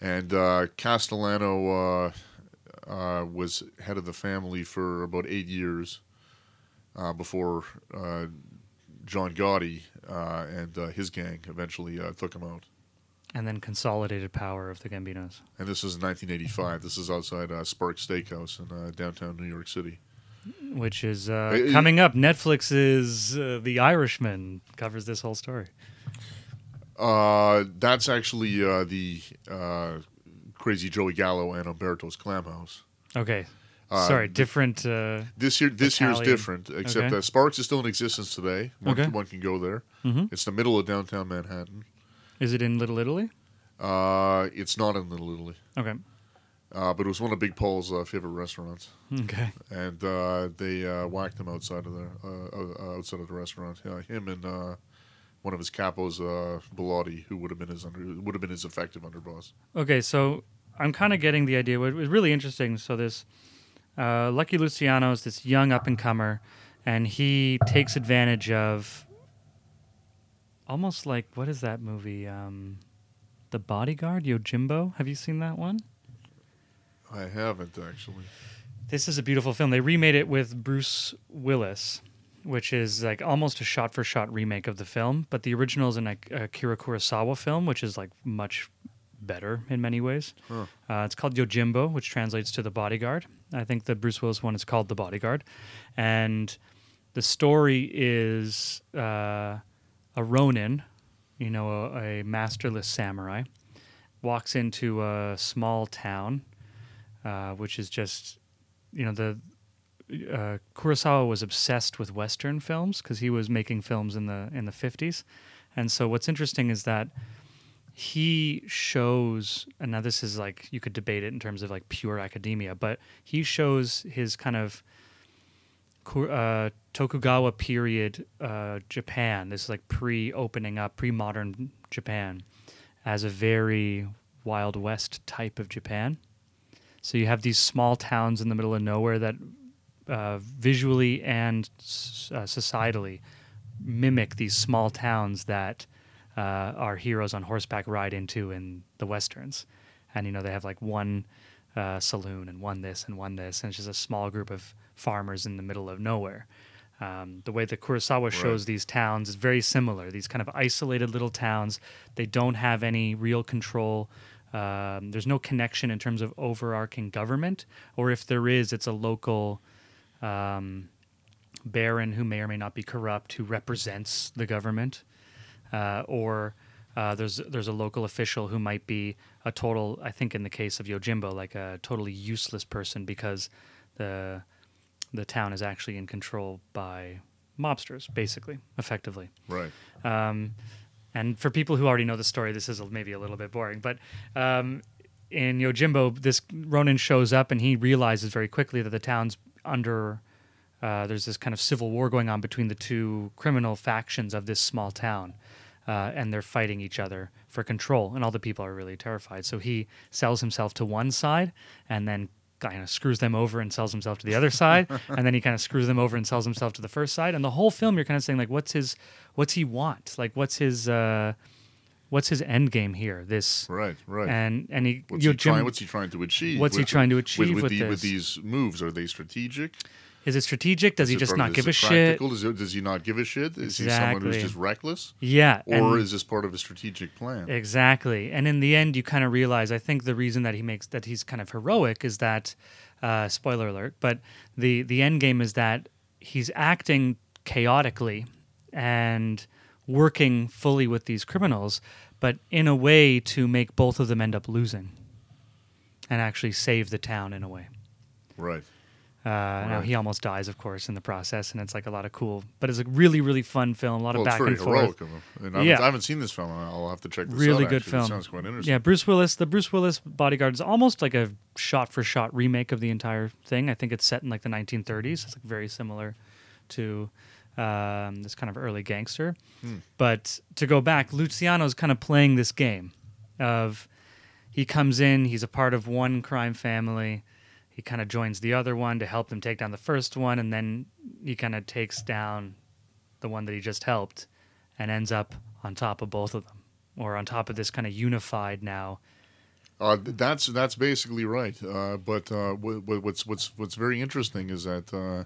And uh, Castellano uh, uh, was head of the family for about eight years uh, before uh, John Gotti uh, and uh, his gang eventually uh, took him out. And then consolidated power of the Gambinos. And this is in 1985. This is outside uh, Spark Steakhouse in uh, downtown New York City. Which is uh, Uh, coming up. Netflix's uh, The Irishman covers this whole story. Uh, that's actually uh, the uh, Crazy Joey Gallo and Umberto's Clam House. Okay. Uh, Sorry, different. Uh, This year, this year's Italian. different, except Okay. that Sparks is still in existence today. One, Okay. one can go there. Mhm. It's the middle of downtown Manhattan. is it in Little Italy? Uh, it's not in Little Italy, Okay. Uh, but it was one of Big Paul's uh, favorite restaurants, Okay. and uh, they uh, whacked him outside of the uh, uh, outside of the restaurant. Him and uh, one of his capos, uh, Bilotti, who would have been his under would have been his effective underboss. Okay, so I'm kind of getting the idea. What was really interesting. So this uh, Lucky Luciano is this young up and comer, and he takes advantage of almost like what is that movie? Um, the Bodyguard, Yojimbo. Have you seen that one? I haven't actually. This is a beautiful film. They remade it with Bruce Willis, which is like almost a shot for shot remake of the film. But the original is an like, Akira Kurosawa film, which is like much better in many ways. Huh. Uh, it's called Yojimbo, which translates to The Bodyguard. I think the Bruce Willis one is called The Bodyguard. And the story is uh, a Ronin, you know, a, a masterless samurai, walks into a small town, uh, which is just, you know, the uh, Kurosawa was obsessed with Western films because he was making films in the in the fifties, and so what's interesting is that he shows, and now this is like you could debate it in terms of like pure academia, but he shows his kind of uh, Tokugawa period uh, Japan. This is like pre-opening up, pre-modern Japan, as a very Wild West type of Japan. So you have these small towns in the middle of nowhere that uh, visually and uh, societally mimic these small towns that uh, our heroes on horseback ride into in the westerns. And you know they have like one uh, saloon and one this and one this, and it's just a small group of farmers in the middle of nowhere. Um, the way that Kurosawa shows these towns is very similar. These kind of isolated little towns. They don't have any real control. Um, there's no connection in terms of overarching government, or if there is, it's a local um, baron who may or may not be corrupt who represents the government, uh, or uh, there's there's a local official who might be a total. I think in the case of Yojimbo, like a totally useless person because the the town is actually in control by mobsters, basically, effectively. Right. Um, and for people who already know the story, this is maybe a little bit boring. But um, in Yojimbo, this Ronin shows up and he realizes very quickly that the town's under. Uh, there's this kind of civil war going on between the two criminal factions of this small town, uh, and they're fighting each other for control. And all the people are really terrified. So he sells himself to one side, and then kind of screws them over and sells himself to the other side, and then he kind of screws them over and sells himself to the first side. And the whole film, you're kind of saying like, what's his, what's he want? Like, what's his, uh, what's his end game here? This Right. Right. and and he, what's, you know, he trying, what's he trying to achieve? what's he trying to achieve with, with the, with these moves? Are they strategic? Is it strategic? Does he Is it just not give a shit? it, does he not give a shit? Is he someone who's just reckless? Yeah, Or is this part of a strategic plan? Exactly. And in the end, you kind of realize, I think the reason that he makes that he's kind of heroic is that, uh, spoiler alert, but the, the end game is that he's acting chaotically and working fully with these criminals, but in a way to make both of them end up losing and actually save the town in a way. Right. Uh, Now he almost dies, of course, in the process, and it's like a lot of cool. But it's a really, really fun film. A lot Well, of it's back very and forth. heroic of him. And I, haven't, Yeah. I haven't seen this film. I'll have to check this Really out. good actually. film. It sounds quite interesting. Yeah, Bruce Willis. The Bruce Willis Bodyguard is almost like a shot-for-shot remake of the entire thing. I think it's set in like the 1930s. It's like very similar to um, this kind of early gangster. Hmm. But to go back, Luciano's kind of playing this game of he comes in, he's a part of one crime family. He kind of joins the other one to help them take down the first one, and then he kind of takes down the one that he just helped and ends up on top of both of them or on top of this kind of unified now. Uh, that's that's basically right. Uh, but uh, wh- wh- what's what's what's very interesting is that uh,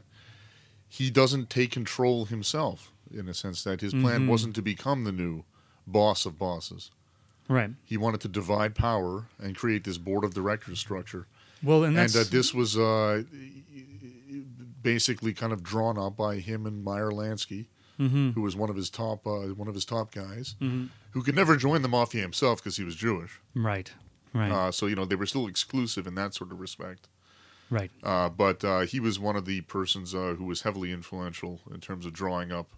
he doesn't take control himself in a sense that his plan Mhm. wasn't to become the new boss of bosses. Right. He wanted to divide power and create this board of directors structure. Well, and And, uh, this was uh, basically kind of drawn up by him and Meyer Lansky, Mhm. who was one of his top uh, one of his top guys, Mhm. who could never join the mafia himself because he was Jewish. right, right, Uh, so you know they were still exclusive in that sort of respect. right. Uh, but uh, he was one of the persons uh, who was heavily influential in terms of drawing up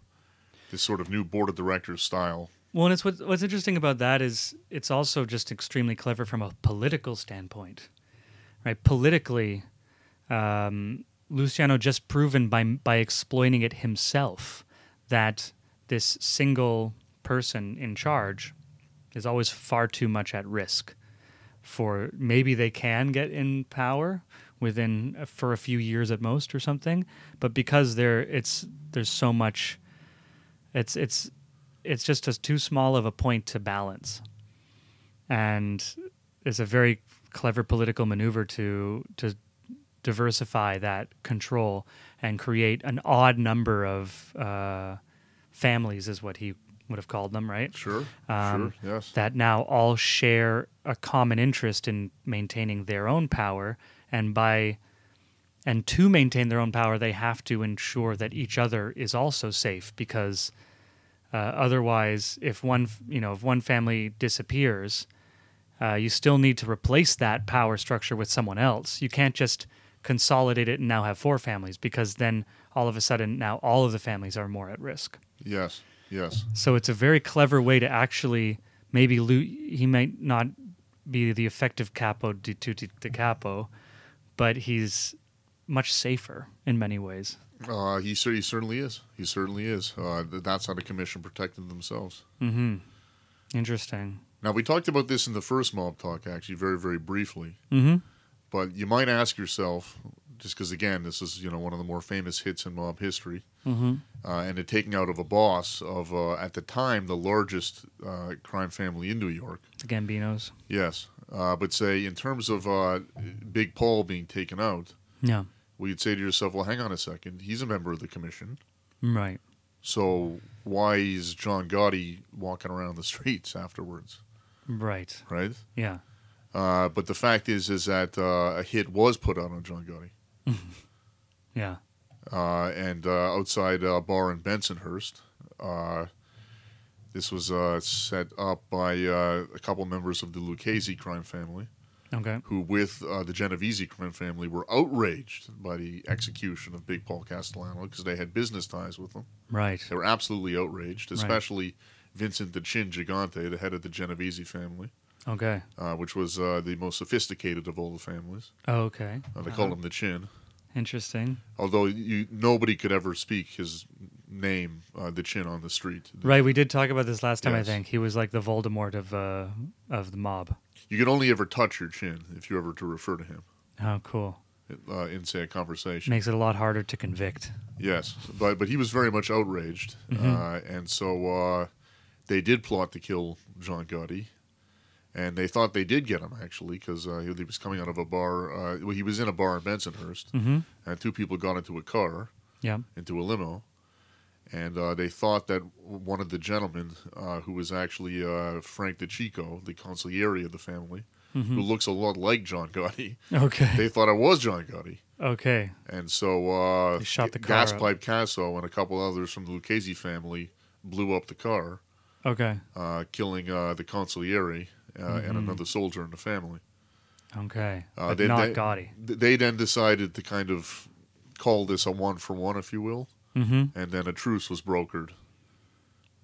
this sort of new board of directors style. Well, and it's what, what's interesting about that is it's also just extremely clever from a political standpoint, right? Politically, um, Luciano just proven by by exploiting it himself that this single person in charge is always far too much at risk. For maybe they can get in power within uh, for a few years at most or something, but because there it's there's so much, it's it's it's just a, too small of a point to balance, and it's a very clever political maneuver to to diversify that control and create an odd number of uh, families, is what he would have called them, right? Sure, Um, sure, yes. That now all share a common interest in maintaining their own power, and by and to maintain their own power, they have to ensure that each other is also safe because uh, otherwise, if one you know if one family disappears, uh, you still need to replace that power structure with someone else. You can't just consolidate it and now have four families because then all of a sudden now all of the families are more at risk. yes, yes. So it's a very clever way to actually maybe he might not be the effective capo di tutti de capo, but he's much safer in many ways. Uh, he, he certainly is. He certainly is. Uh, that's how the commission protected themselves. Mm-hmm. Interesting. Now we talked about this in the first mob talk, actually, very very briefly. Mm-hmm. But you might ask yourself, just because again, this is you know one of the more famous hits in mob history, Mm-hmm. uh, and the taking out of a boss of uh, at the time the largest uh, crime family in New York. The Gambinos. Yes, uh, but say in terms of uh, Big Paul being taken out, Yeah. well, you'd say to yourself, well, hang on a second, he's a member of the commission, Right. so why is John Gotti walking around the streets afterwards, Right. right? Yeah. Uh, but the fact is, is that uh, a hit was put out on John Gotti. Yeah. uh, and uh, outside a bar in Bensonhurst. Uh, this was uh, set up by uh, a couple members of the Lucchese crime family, Okay. who, with uh, the Genovese crime family, were outraged by the execution of Big Paul Castellano because they had business ties with them. Right. They were absolutely outraged, Right. Vincent the Chin Gigante, the head of the Genovese family, Okay. uh, which was uh, the most sophisticated of all the families. Oh, okay. Uh, they Uh-huh. called him the Chin. Interesting. although you, nobody could ever speak his name, uh, the chin on the street. Right. We did talk about this last time. I think he was like the Voldemort of uh of the mob. You could only ever touch your chin if you ever to refer to him Oh, cool. uh, in say a conversation. Makes it a lot harder to convict. yes, but but he was very much outraged, Mhm. uh, and so uh, they did plot to kill John Gotti. And they thought they did get him actually because uh, he, he was coming out of a bar. Uh, well, he was in a bar in Bensonhurst, Mm-hmm. and two people got into a car, Yeah. into a limo, and uh, they thought that one of the gentlemen, uh, who was actually uh, Frank DeCicco, the consigliere of the family, Mm-hmm. who looks a lot like John Gotti, Okay. they thought it was John Gotti. Okay. And so uh, They shot the Gas. Pipe Casso and a couple others from the Lucchese family blew up the car, Okay. uh, killing uh, the consigliere uh, and Mhm. another soldier in the family. Okay. Uh, but they- not they- Gotti. They then decided to kind of call this a one for one, if you will, Mm-hmm. and then a truce was brokered.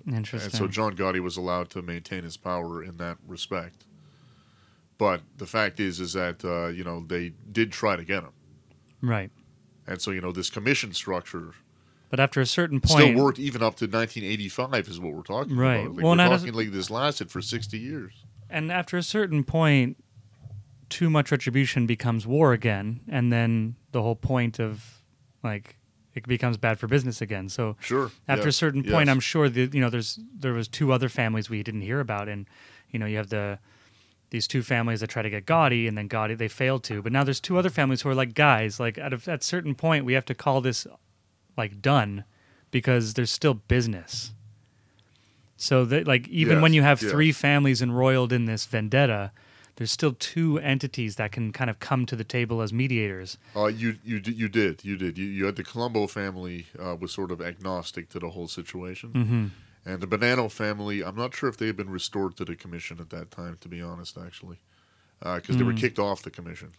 Interesting. And so John Gotti was allowed to maintain his power in that respect. But the fact is, is that uh, you know they did try to get him, right. and so you know this commission structure But after a certain point, still worked even up to 1985, is what we're talking Right. about. Like, Well, we're and as- like this lasted for 60 years. and after a certain point, too much retribution becomes war again, and then the whole point of like it becomes bad for business again. So Sure. after a certain point, yes. I'm sure that you know there's there was two other families we didn't hear about, and you know you have the these two families that try to get Gotti, and then Gotti they failed to. But now there's two other families who are like guys, like at a at a certain point we have to call this like done because there's still business. So that like even when you have yes. three families embroiled in this vendetta, there's still two entities that can kind of come to the table as mediators. Uh, you you you did you did you, you had the Colombo family uh, was sort of agnostic to the whole situation, Mm-hmm. and the Bonanno family. I'm not sure if they had been restored to the commission at that time, to be honest, actually, because they were Mm. kicked off the commission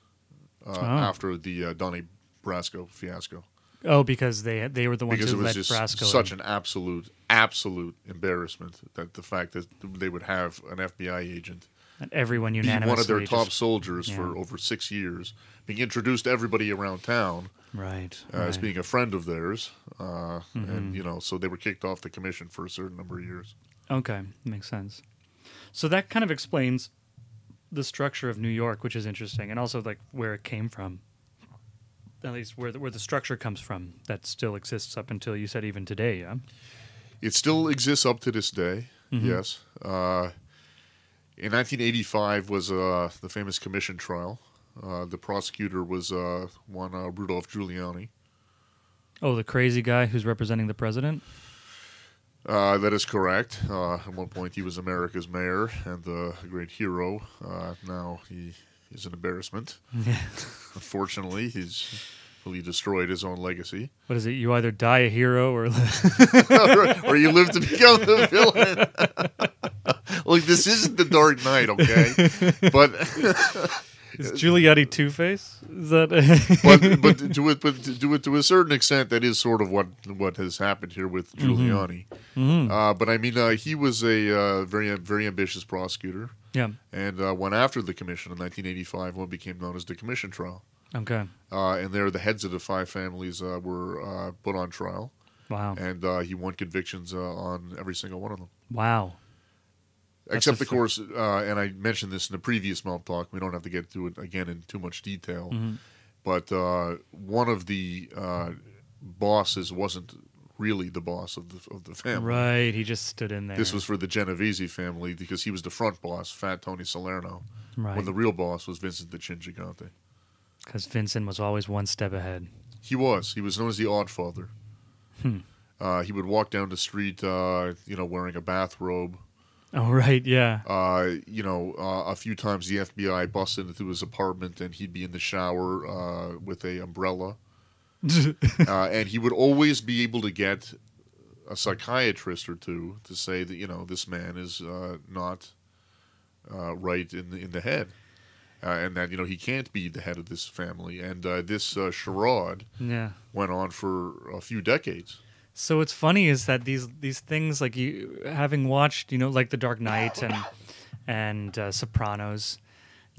uh, Oh. after the uh, Donnie Brasco fiasco Oh, because they they were the ones because it was let just Brasco. such in. an absolute absolute embarrassment that the fact that they would have an FBI agent And everyone be unanimously one of their top just- soldiers yeah. for over six years, being introduced to everybody around town. right, uh, as being a friend of theirs, uh, Mhm. and you know, so they were kicked off the commission for a certain number of years. Okay, makes sense. So that kind of explains the structure of New York, which is interesting, and also like where it came from. At least where the, where the structure comes from, that still exists up until you said even today. Yeah. It still exists up to this day. Mhm. Yes. Uh, in 1985 was uh, the famous commission trial. Uh, the prosecutor was uh, one uh, Rudolph Giuliani. Oh, the crazy guy who's representing the president. Uh, that is correct. Uh, at one point, he was America's mayor and uh, a great hero. Uh, now he is an embarrassment. Unfortunately, he's really destroyed his own legacy. What is it? You either die a hero or or you live to become the villain. Look, this isn't the Dark Knight, okay? But is Giuliani Two Face? Is that? but but to it but to it to a certain extent, that is sort of what what has happened here with Giuliani. Mhm. Uh, but I mean, uh, he was a uh, very very ambitious prosecutor, Yeah. and uh, went after the commission in 1985, what became known as the commission trial. Okay. Uh, and there, the heads of the five families uh, were uh, put on trial, Wow. and uh, he won convictions uh, on every single one of them. Wow. That's Except, of course, uh, and I mentioned this in the previous Mob Talk. We don't have to get to it again in too much detail. Mhm. But uh, one of the uh, bosses wasn't really the boss of the of the family. Right. He just stood in there. This was for the Genovese family because he was the front boss, Fat Tony Salerno, right when the real boss was Vincent the Chin Gigante. because Vincent was always one step ahead. He was. He was known as the Odd Father. Hmm. Uh, he would walk down the street, uh, you know, wearing a bathrobe. Oh right. Yeah. Uh, you know, uh, a few times the FBI busted into his apartment and he'd be in the shower uh, with a umbrella. uh, and he would always be able to get a psychiatrist or two to say that you know this man is uh, not uh, right in the, in the head, uh, and that you know he can't be the head of this family. And uh, this uh, charade yeah. went on for a few decades. So what's funny is that these these things like you having watched you know like The Dark Knight and and uh, Sopranos,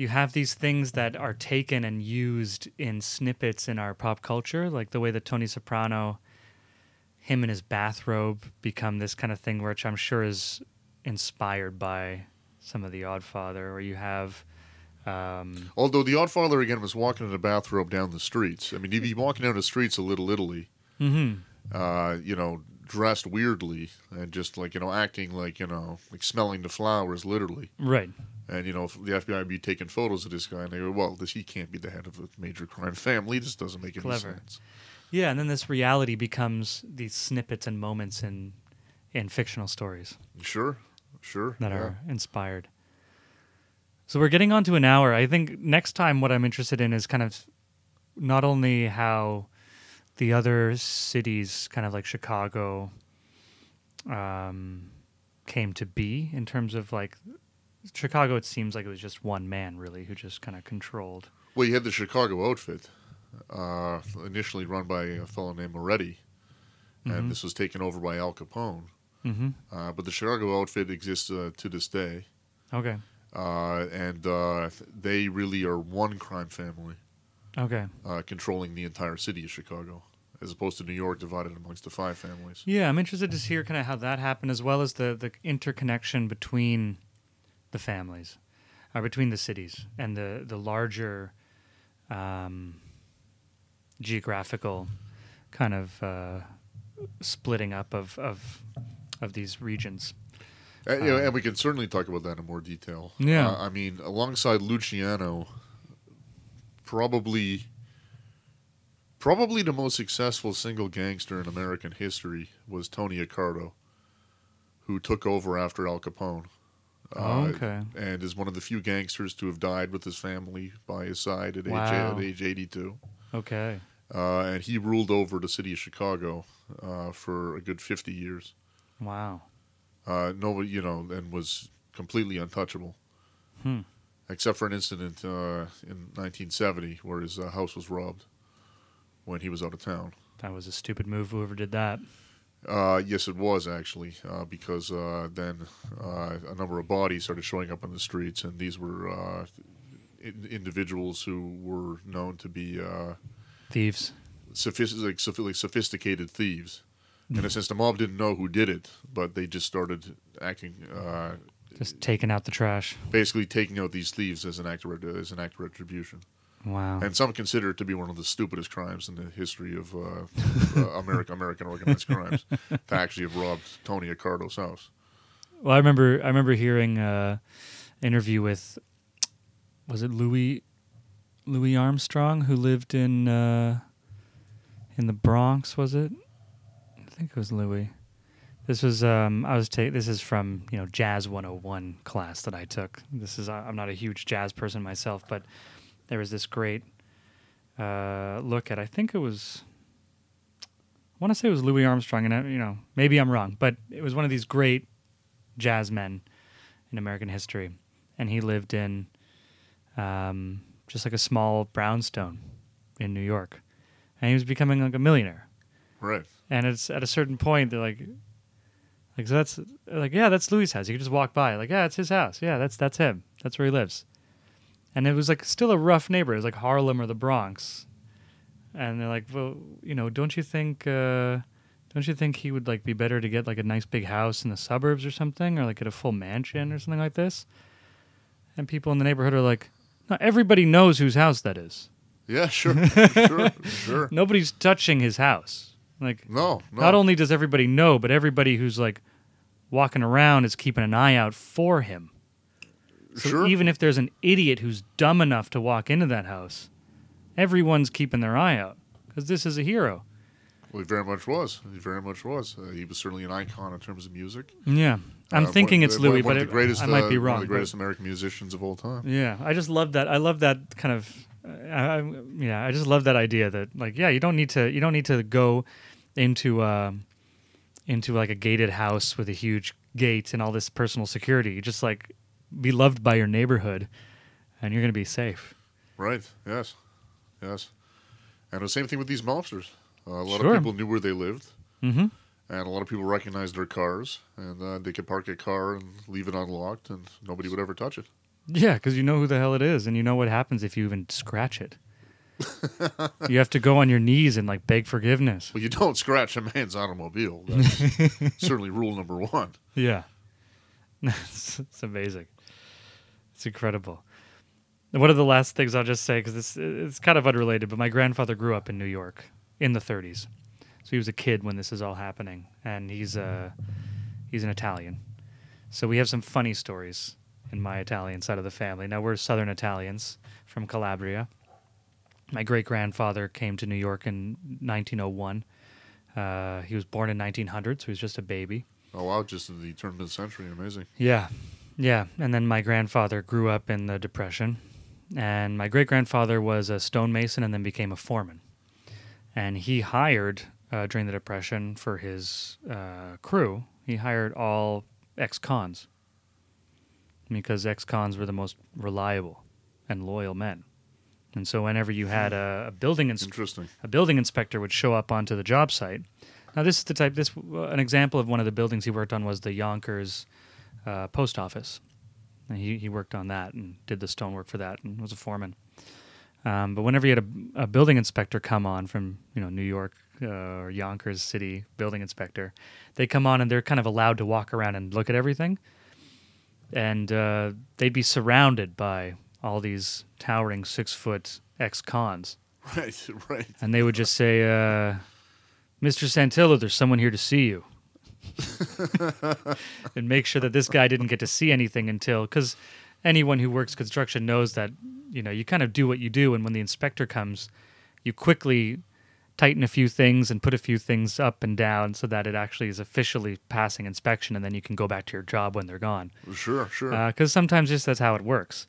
you have these things that are taken and used in snippets in our pop culture, like the way that Tony Soprano, him in his bathrobe, become this kind of thing, which I'm sure is inspired by some of The Oddfather, or you have. Um, Although the Odd Father again was walking in a bathrobe down the streets. I mean, he'd be walking down the streets of Little Italy, mhm. uh, you know, dressed weirdly and just like you know acting like you know like smelling the flowers literally. Right. And you know, if the FBI would be taking photos of this guy, and they go, "Well, this he can't be the head of a major crime family. This doesn't make any Clever. sense." Yeah, and then this reality becomes these snippets and moments in in fictional stories Sure, sure. that yeah. are inspired. So we're getting on to an hour. I think next time what I'm interested in is kind of not only how the other cities, kind of like Chicago, um, came to be in terms of like Chicago. It seems like it was just one man really who just kind of controlled. Well, you had the Chicago outfit, uh, initially run by a fellow named Moretti, Mhm. and this was taken over by Al Capone. Mm-hmm. Uh, but the Chicago outfit exists uh, to this day, Okay. uh, and uh, they really are one crime family Okay. uh, controlling the entire city of Chicago, as opposed to New York divided amongst the five families. Yeah, I'm interested to hear kind of how that happened, as well as the the interconnection between the families, or between the cities, and the the larger um, geographical kind of uh, splitting up of of of these regions. Uh, you know, Um, and we can certainly talk about that in more detail. Yeah. Uh, I mean, alongside Luciano, probably probably the most successful single gangster in American history was Tony Accardo, who took over after Al Capone. Oh, Uh, okay. And is one of the few gangsters to have died with his family by his side at, Wow. age, at age 82. Okay. Uh, and he ruled over the city of Chicago uh, for a good 50 years. Wow. Uh, nobody, you know, and was completely untouchable, Hmm. except for an incident uh, in 1970 where his uh, house was robbed when he was out of town. That was a stupid move. Whoever did that. Uh, yes, it was actually uh, because uh, then uh, a number of bodies started showing up on the streets, and these were uh, in- individuals who were known to be uh, Thieves. sophist- like, soph- like sophisticated thieves. In a sense, the mob didn't know who did it, but they just started acting, uh, Just taking out the trash. basically taking out these thieves as an act of, as an act of retribution. Wow. And some consider it to be one of the stupidest crimes in the history of uh, uh, American American organized crimes to actually have robbed Tony Accardo's house. Well, I remember I remember hearing uh interview with was it Louis Louis Armstrong who lived in uh in the Bronx, was it? I think it was Louis. This was um I was ta- this is from, you know, Jazz 101 class that I took. This is I'm not a huge jazz person myself, but there was this great uh look at I think it was I want to say it was Louis Armstrong, and I, you know maybe I'm wrong, but it was one of these great jazz men in American history, and he lived in um, just like a small brownstone in New York, and he was becoming like a millionaire. Right. And it's at a certain point they're like, like so that's like yeah that's Louis' house. You could just walk by like yeah it's his house. Yeah that's that's him. That's where he lives. And it was like still a rough neighborhood. It was like Harlem or the Bronx. And they're like, well, you know, don't you think, uh, don't you think he would like be better to get like a nice big house in the suburbs or something, or like get a full mansion or something like this? And people in the neighborhood are like, no, everybody knows whose house that is. Yeah, sure, sure, sure. Nobody's touching his house. Like, No, no. not only does everybody know, but everybody who's like walking around is keeping an eye out for him. So sure. even if there's an idiot who's dumb enough to walk into that house, everyone's keeping their eye out because this is a hero. well, he very much was. He very much was. Uh, he was certainly an icon in terms of music. Yeah, I'm Uh, thinking one- it's Louis, but it- greatest, I might be uh, wrong. One of the greatest American musicians of all time. yeah, I just love that. I love that kind of. I, yeah, I just love that idea that like yeah, you don't need to you don't need to go into uh, into like a gated house with a huge gate and all this personal security. You just like be loved by your neighborhood, and you're gonna be safe. Right. Yes. Yes. And the same thing with these mobsters. Uh, a lot Sure. of people knew where they lived, Mm-hmm. and a lot of people recognized their cars, and uh, they could park a car and leave it unlocked, and nobody would ever touch it. Yeah, because you know who the hell it is, and you know what happens if you even scratch it. you have to go on your knees and like beg forgiveness. Well, you don't scratch a man's automobile. That's certainly rule number one. Yeah, it's, it's amazing. It's incredible. One of the last things I'll just say because it's it's kind of unrelated, but my grandfather grew up in New York in the 30s, so he was a kid when this is all happening, and he's uh he's an Italian, so we have some funny stories in my Italian side of the family. Now we're Southern Italians from Calabria. My great grandfather came to New York in 1901. Uh, he was born in 1900, so he was just a baby. Oh wow! Just in the turn of the century, amazing. Yeah, yeah. And then my grandfather grew up in the Depression, and my great grandfather was a stonemason and then became a foreman. And he hired uh, during the Depression for his uh, crew. He hired all ex-cons because ex-cons were the most reliable and loyal men. And so whenever you had a, a building ins- Interesting. a building inspector would show up onto the job site. Now, this is the type. This an example of one of the buildings he worked on was the Yonkers uh, post office. And he he worked on that and did the stonework for that and was a foreman. Um, but whenever you had a, a building inspector come on from you know New York uh, or Yonkers City building inspector, they come on and they're kind of allowed to walk around and look at everything, and uh, they'd be surrounded by all these towering six foot ex cons Right, right. and they would just say, uh, "Mr. Santillo, there's someone here to see you," and make sure that this guy didn't get to see anything until because anyone who works construction knows that you know you kind of do what you do, and when the inspector comes, you quickly tighten a few things and put a few things up and down so that it actually is officially passing inspection, and then you can go back to your job when they're gone Sure, sure. because sometimes just that's how it works.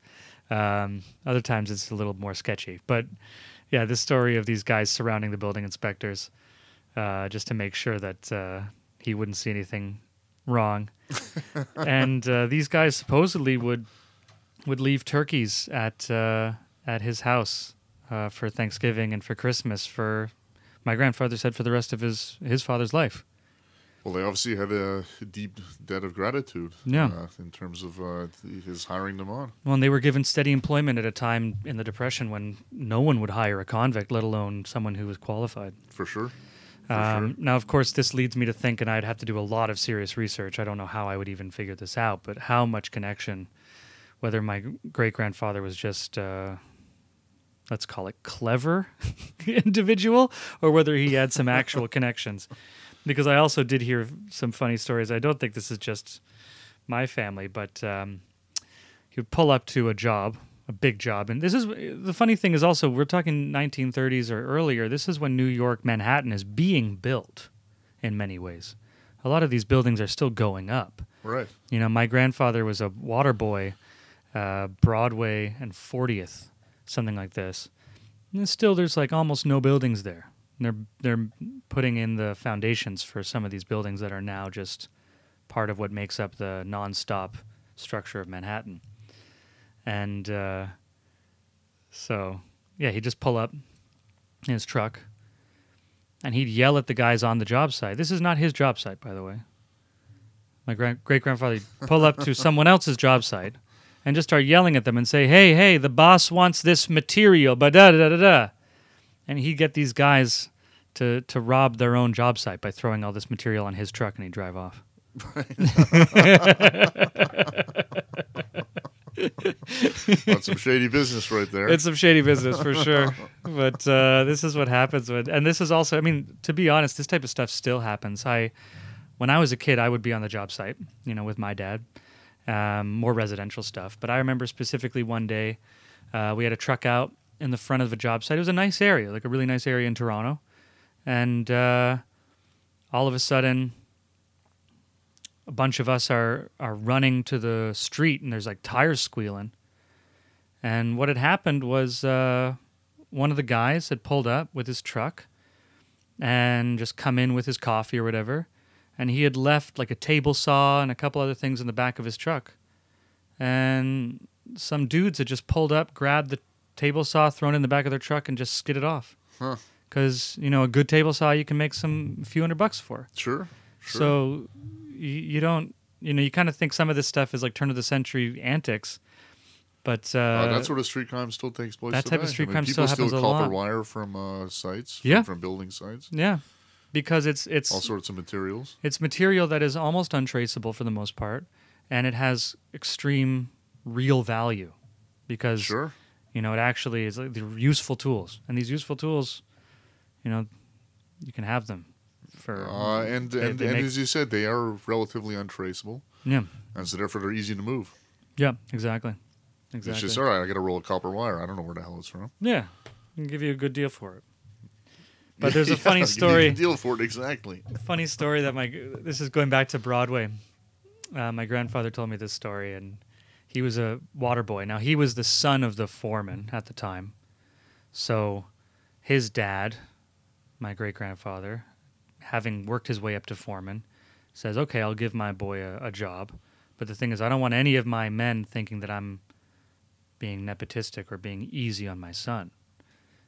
Um, other times it's a little more sketchy. But yeah, this story of these guys surrounding the building inspectors uh, just to make sure that uh, he wouldn't see anything wrong. and uh, these guys supposedly would would leave turkeys at uh, at his house uh, for Thanksgiving and for Christmas for my grandfather said for the rest of his his father's life. well, they obviously had a deep debt of gratitude. Yeah. Uh, in terms of uh, his hiring them on. Well, and they were given steady employment at a time in the Depression when no one would hire a convict, let alone someone who was qualified. For sure. Um, Now, of course, this leads me to think, and I'd have to do a lot of serious research. I don't know how I would even figure this out, but how much connection, whether my great grandfather was just, uh, let's call it clever individual, or whether he had some actual connections. Because I also did hear some funny stories. I don't think this is just my family, but um, he would pull up to a job, a big job, and this is the funny thing is also we're talking 1930s or earlier. This is when New York, Manhattan is being built in many ways. A lot of these buildings are still going up. Right. You know, my grandfather was a water boy, uh, Broadway and 40th, something like this. And still, there's like almost no buildings there. And they're they're putting in the foundations for some of these buildings that are now just part of what makes up the nonstop structure of Manhattan. And uh, so, yeah, he'd just pull up in his truck, and he'd yell at the guys on the job site. This is not his job site, by the way. My grand- great grandfather pull up to someone else's job site and just start yelling at them and say, "Hey, hey, the boss wants this material, but da da da da." And he'd get these guys to to rob their own job site by throwing all this material on his truck, and he'd drive off. That's some shady business right there. It's some shady business for sure. But uh, this is what happens when, and this is also, I mean, to be honest, this type of stuff still happens. I, when I was a kid, I would be on the job site, you know, with my dad, um, more residential stuff. But I remember specifically one day, uh, we had a truck out in the front of a job site. It was a nice area, like a really nice area in Toronto, and uh, all of a sudden, a bunch of us are are running to the street, and there's like tires squealing. And what had happened was uh, one of the guys had pulled up with his truck and just come in with his coffee or whatever. And he had left like a table saw and a couple other things in the back of his truck. And some dudes had just pulled up, grabbed the table saw, thrown it in the back of their truck, and just skidded off. Huh. Because, you know, a good table saw you can make some few hundred bucks for. Sure. Sure. So you, you don't, you know, you kind of think some of this stuff is like turn of the century antics. But uh, Uh, that sort of street crime still takes place. that type of street I mean, crime people still happens a copper lot. wire from uh, sites. From, Yeah. From building sites. yeah, because it's it's All sorts of materials. it's material that is almost untraceable for the most part, and it has extreme real value because Sure. you know it actually is like they're useful tools, and these useful tools, you know, you can have them for Uh, and they- and, they and make- as you said, they are relatively untraceable, yeah and so therefore they're easy to move. yeah exactly Exactly. It's just all right. I got a roll of copper wire. I don't know where the hell it's from. yeah, can give you a good deal for it. But there's a Yeah, funny give you story. deal for it exactly. funny story that my this is going back to Broadway. Uh, my grandfather told me this story, and He was a water boy. Now he was the son of the foreman at the time, so his dad, my great grandfather, having worked his way up to foreman, says, "Okay, I'll give my boy a, a job." But the thing is, I don't want any of my men thinking that I'm being nepotistic or being easy on my son.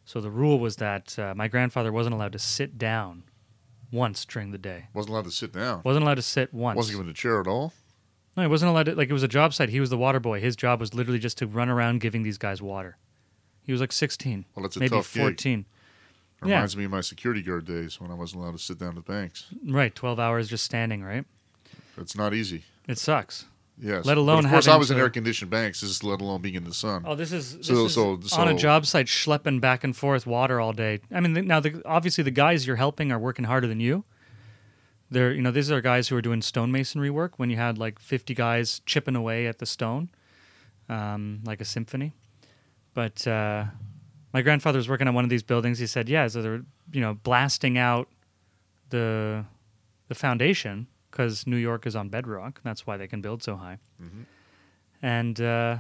So the rule was that uh, my grandfather wasn't allowed to sit down once during the day. Wasn't allowed to sit down. Wasn't allowed to sit once. Wasn't given a chair at all. No, he wasn't allowed to. Like it was a job site. He was the water boy. His job was literally just to run around giving these guys water. He was like 16, Well, that's a maybe tough gig. 14. Yeah. Reminds me of my security guard days when I wasn't allowed to sit down at banks. Right, 12 hours just standing. Right. It's not easy. It sucks. Yes. Let But alone of course, I was in air conditioned banks. This is let alone being in the sun. Oh, this is, this So- is so- on a job site schlepping back and forth water all day. I mean, now the, obviously the guys you're helping are working harder than you. They're, you know, these are guys who are doing stonemasonry work when you had like 50 guys chipping away at the stone, um, like a symphony. But uh, my grandfather was working on one of these buildings. He said, yeah, so they're, you know, blasting out the the foundation because New York is on bedrock. That's why they can build so high. Mhm. And uh,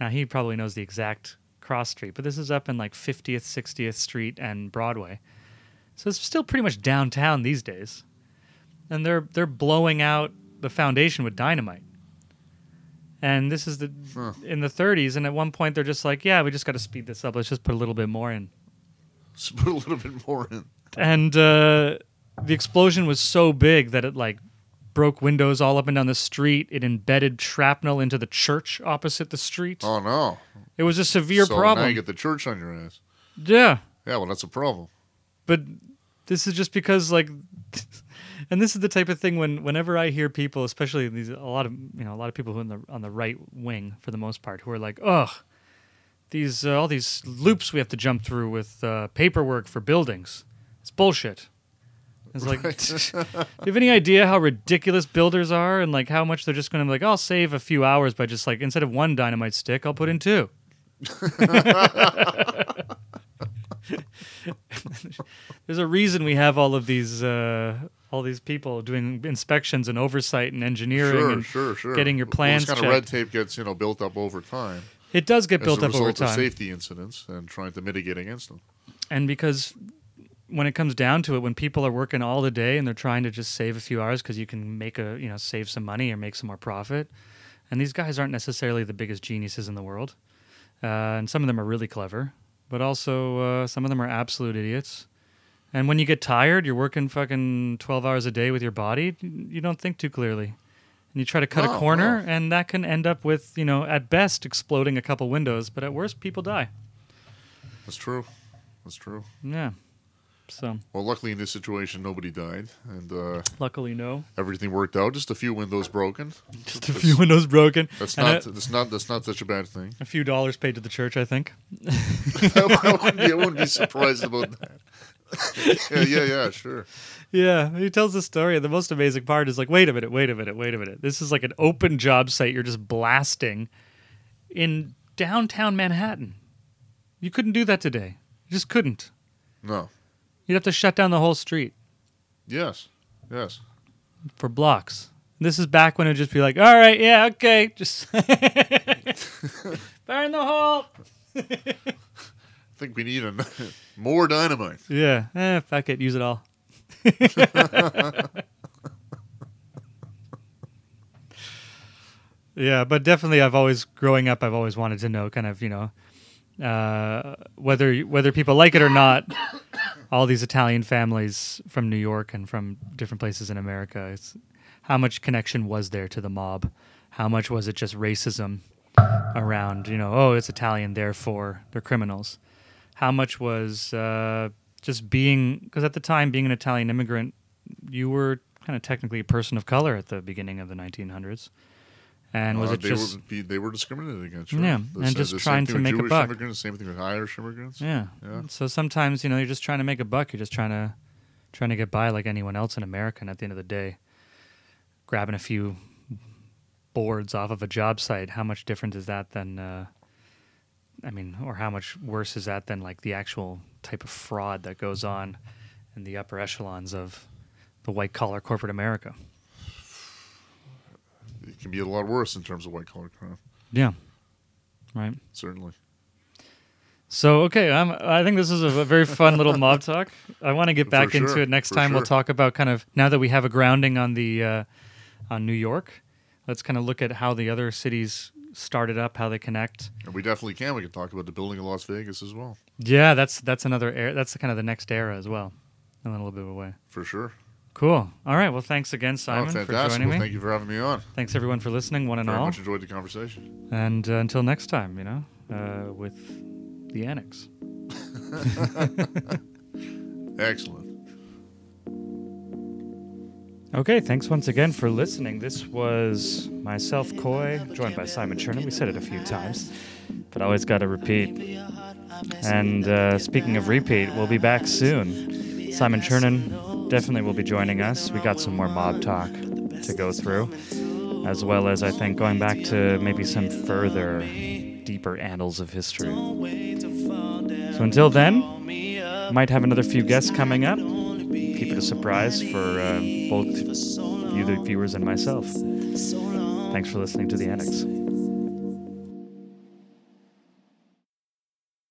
now he probably knows the exact cross street, but this is up in like 50th, 60th Street and Broadway. So it's still pretty much downtown these days. And they're they're blowing out the foundation with dynamite. And this is the Huh. in the 30s, and at one point they're just like, "Yeah, we just got to speed this up. Let's just put a little bit more in." Just put a little bit more in. and uh, the explosion was so big that it like broke windows all up and down the street. It embedded shrapnel into the church opposite the street. Oh no! It was a severe problem. so Now you get the church on your ass. yeah, Yeah, well, that's a problem. but this is just because like, and this is the type of thing when whenever I hear people, especially these a lot of you know a lot of people who are in the on the right wing for the most part who are like, ugh. These uh, all these loops we have to jump through with uh, paperwork for buildings. It's bullshit. It's like, Right. do you have any idea how ridiculous builders are and like how much they're just going to be like, I'll save a few hours by just like instead of one dynamite stick, I'll put in two. There's a reason we have all of these uh, all these people doing inspections and oversight and engineering Sure, and sure, sure. getting your Well, plans this kind of red tape gets you know built up over time it does get built as a up over time. safety incidents and trying to mitigate against them. and because when it comes down to it when people are working all the day and they're trying to just save a few hours because you can make a you know save some money or make some more profit and these guys aren't necessarily the biggest geniuses in the world uh, and some of them are really clever but also uh, some of them are absolute idiots and when you get tired you're working fucking 12 hours a day with your body you don't think too clearly and you try to cut No, a corner no. and that can end up with you know at best exploding a couple windows but at worst people die That's true. That's true. yeah so Well, luckily in this situation, nobody died, and uh, luckily no everything worked out. Just a few windows broken. Just a few windows broken. That's and not. a, that's not. That's not such a bad thing. a few dollars paid to the church, I think. I, wouldn't be, I wouldn't be surprised about that. Yeah, yeah, yeah, sure. Yeah, he tells the story, and the most amazing part is like, wait a minute, wait a minute, wait a minute. This is like an open job site you're just blasting in downtown Manhattan. You couldn't do that today. You just couldn't. No. You'd have to shut down the whole street Yes. Yes. for blocks. This is back when it'd just be like, all right, yeah, okay, just burn the hole. I think we need a, more dynamite. Yeah, eh, fuck it, use it all. yeah, but definitely, I've always growing up, I've always wanted to know, kind of, you know, uh, whether whether people like it or not. All these Italian families from New York and from different places in America. It's, how much connection was there to the mob? How much was it just racism around? You know, oh, it's Italian, therefore they're criminals how much was uh, just being because at the time being an Italian immigrant, you were kind of technically a person of color at the beginning of the 1900s, and was Uh, it they just were be, they were discriminated against? Sure. Yeah, The and just the trying to make a buck. Immigrants, same thing with Irish immigrants. yeah. Yeah. So sometimes you know you're just trying to make a buck. You're just trying to trying to get by like anyone else in America. And at the end of the day, grabbing a few boards off of a job site, how much different is that than? Uh, I mean, or how much worse is that than like the actual type of fraud that goes on in the upper echelons of the white collar corporate America? It can be a lot worse in terms of white collar crime. Yeah. Right. Certainly. So okay, I'm, I think this is a, very fun little mob talk. I want to get back into sure, it next time. We'll talk about kind of now that we have a grounding on the uh, on New York. Let's kind of look at how the other cities started up, how they connect. And we definitely can. We can talk about the building of Las Vegas as well. Yeah, that's that's another era. That's kind of the next era as well, and then a little bit away. For sure. Cool. All right. Well, thanks again, Simon, oh, for joining Well, thank you for having me on. Thanks everyone for listening, one and Very all. much enjoyed the conversation. And uh, until next time, you know, uh, with the annex. Excellent. Okay, thanks once again for listening. This was myself, Koy, joined by Simon Chernin. We said it a few times, but always got to repeat. And uh, speaking of repeat, we'll be back soon. Simon Chernin definitely will be joining us. We got some more mob talk to go through, as well as I think going back to maybe some further, deeper annals of history. So until then, might have another few guests coming up. It a surprise for uh, both you, the viewers, and myself. Thanks for listening to the Annex.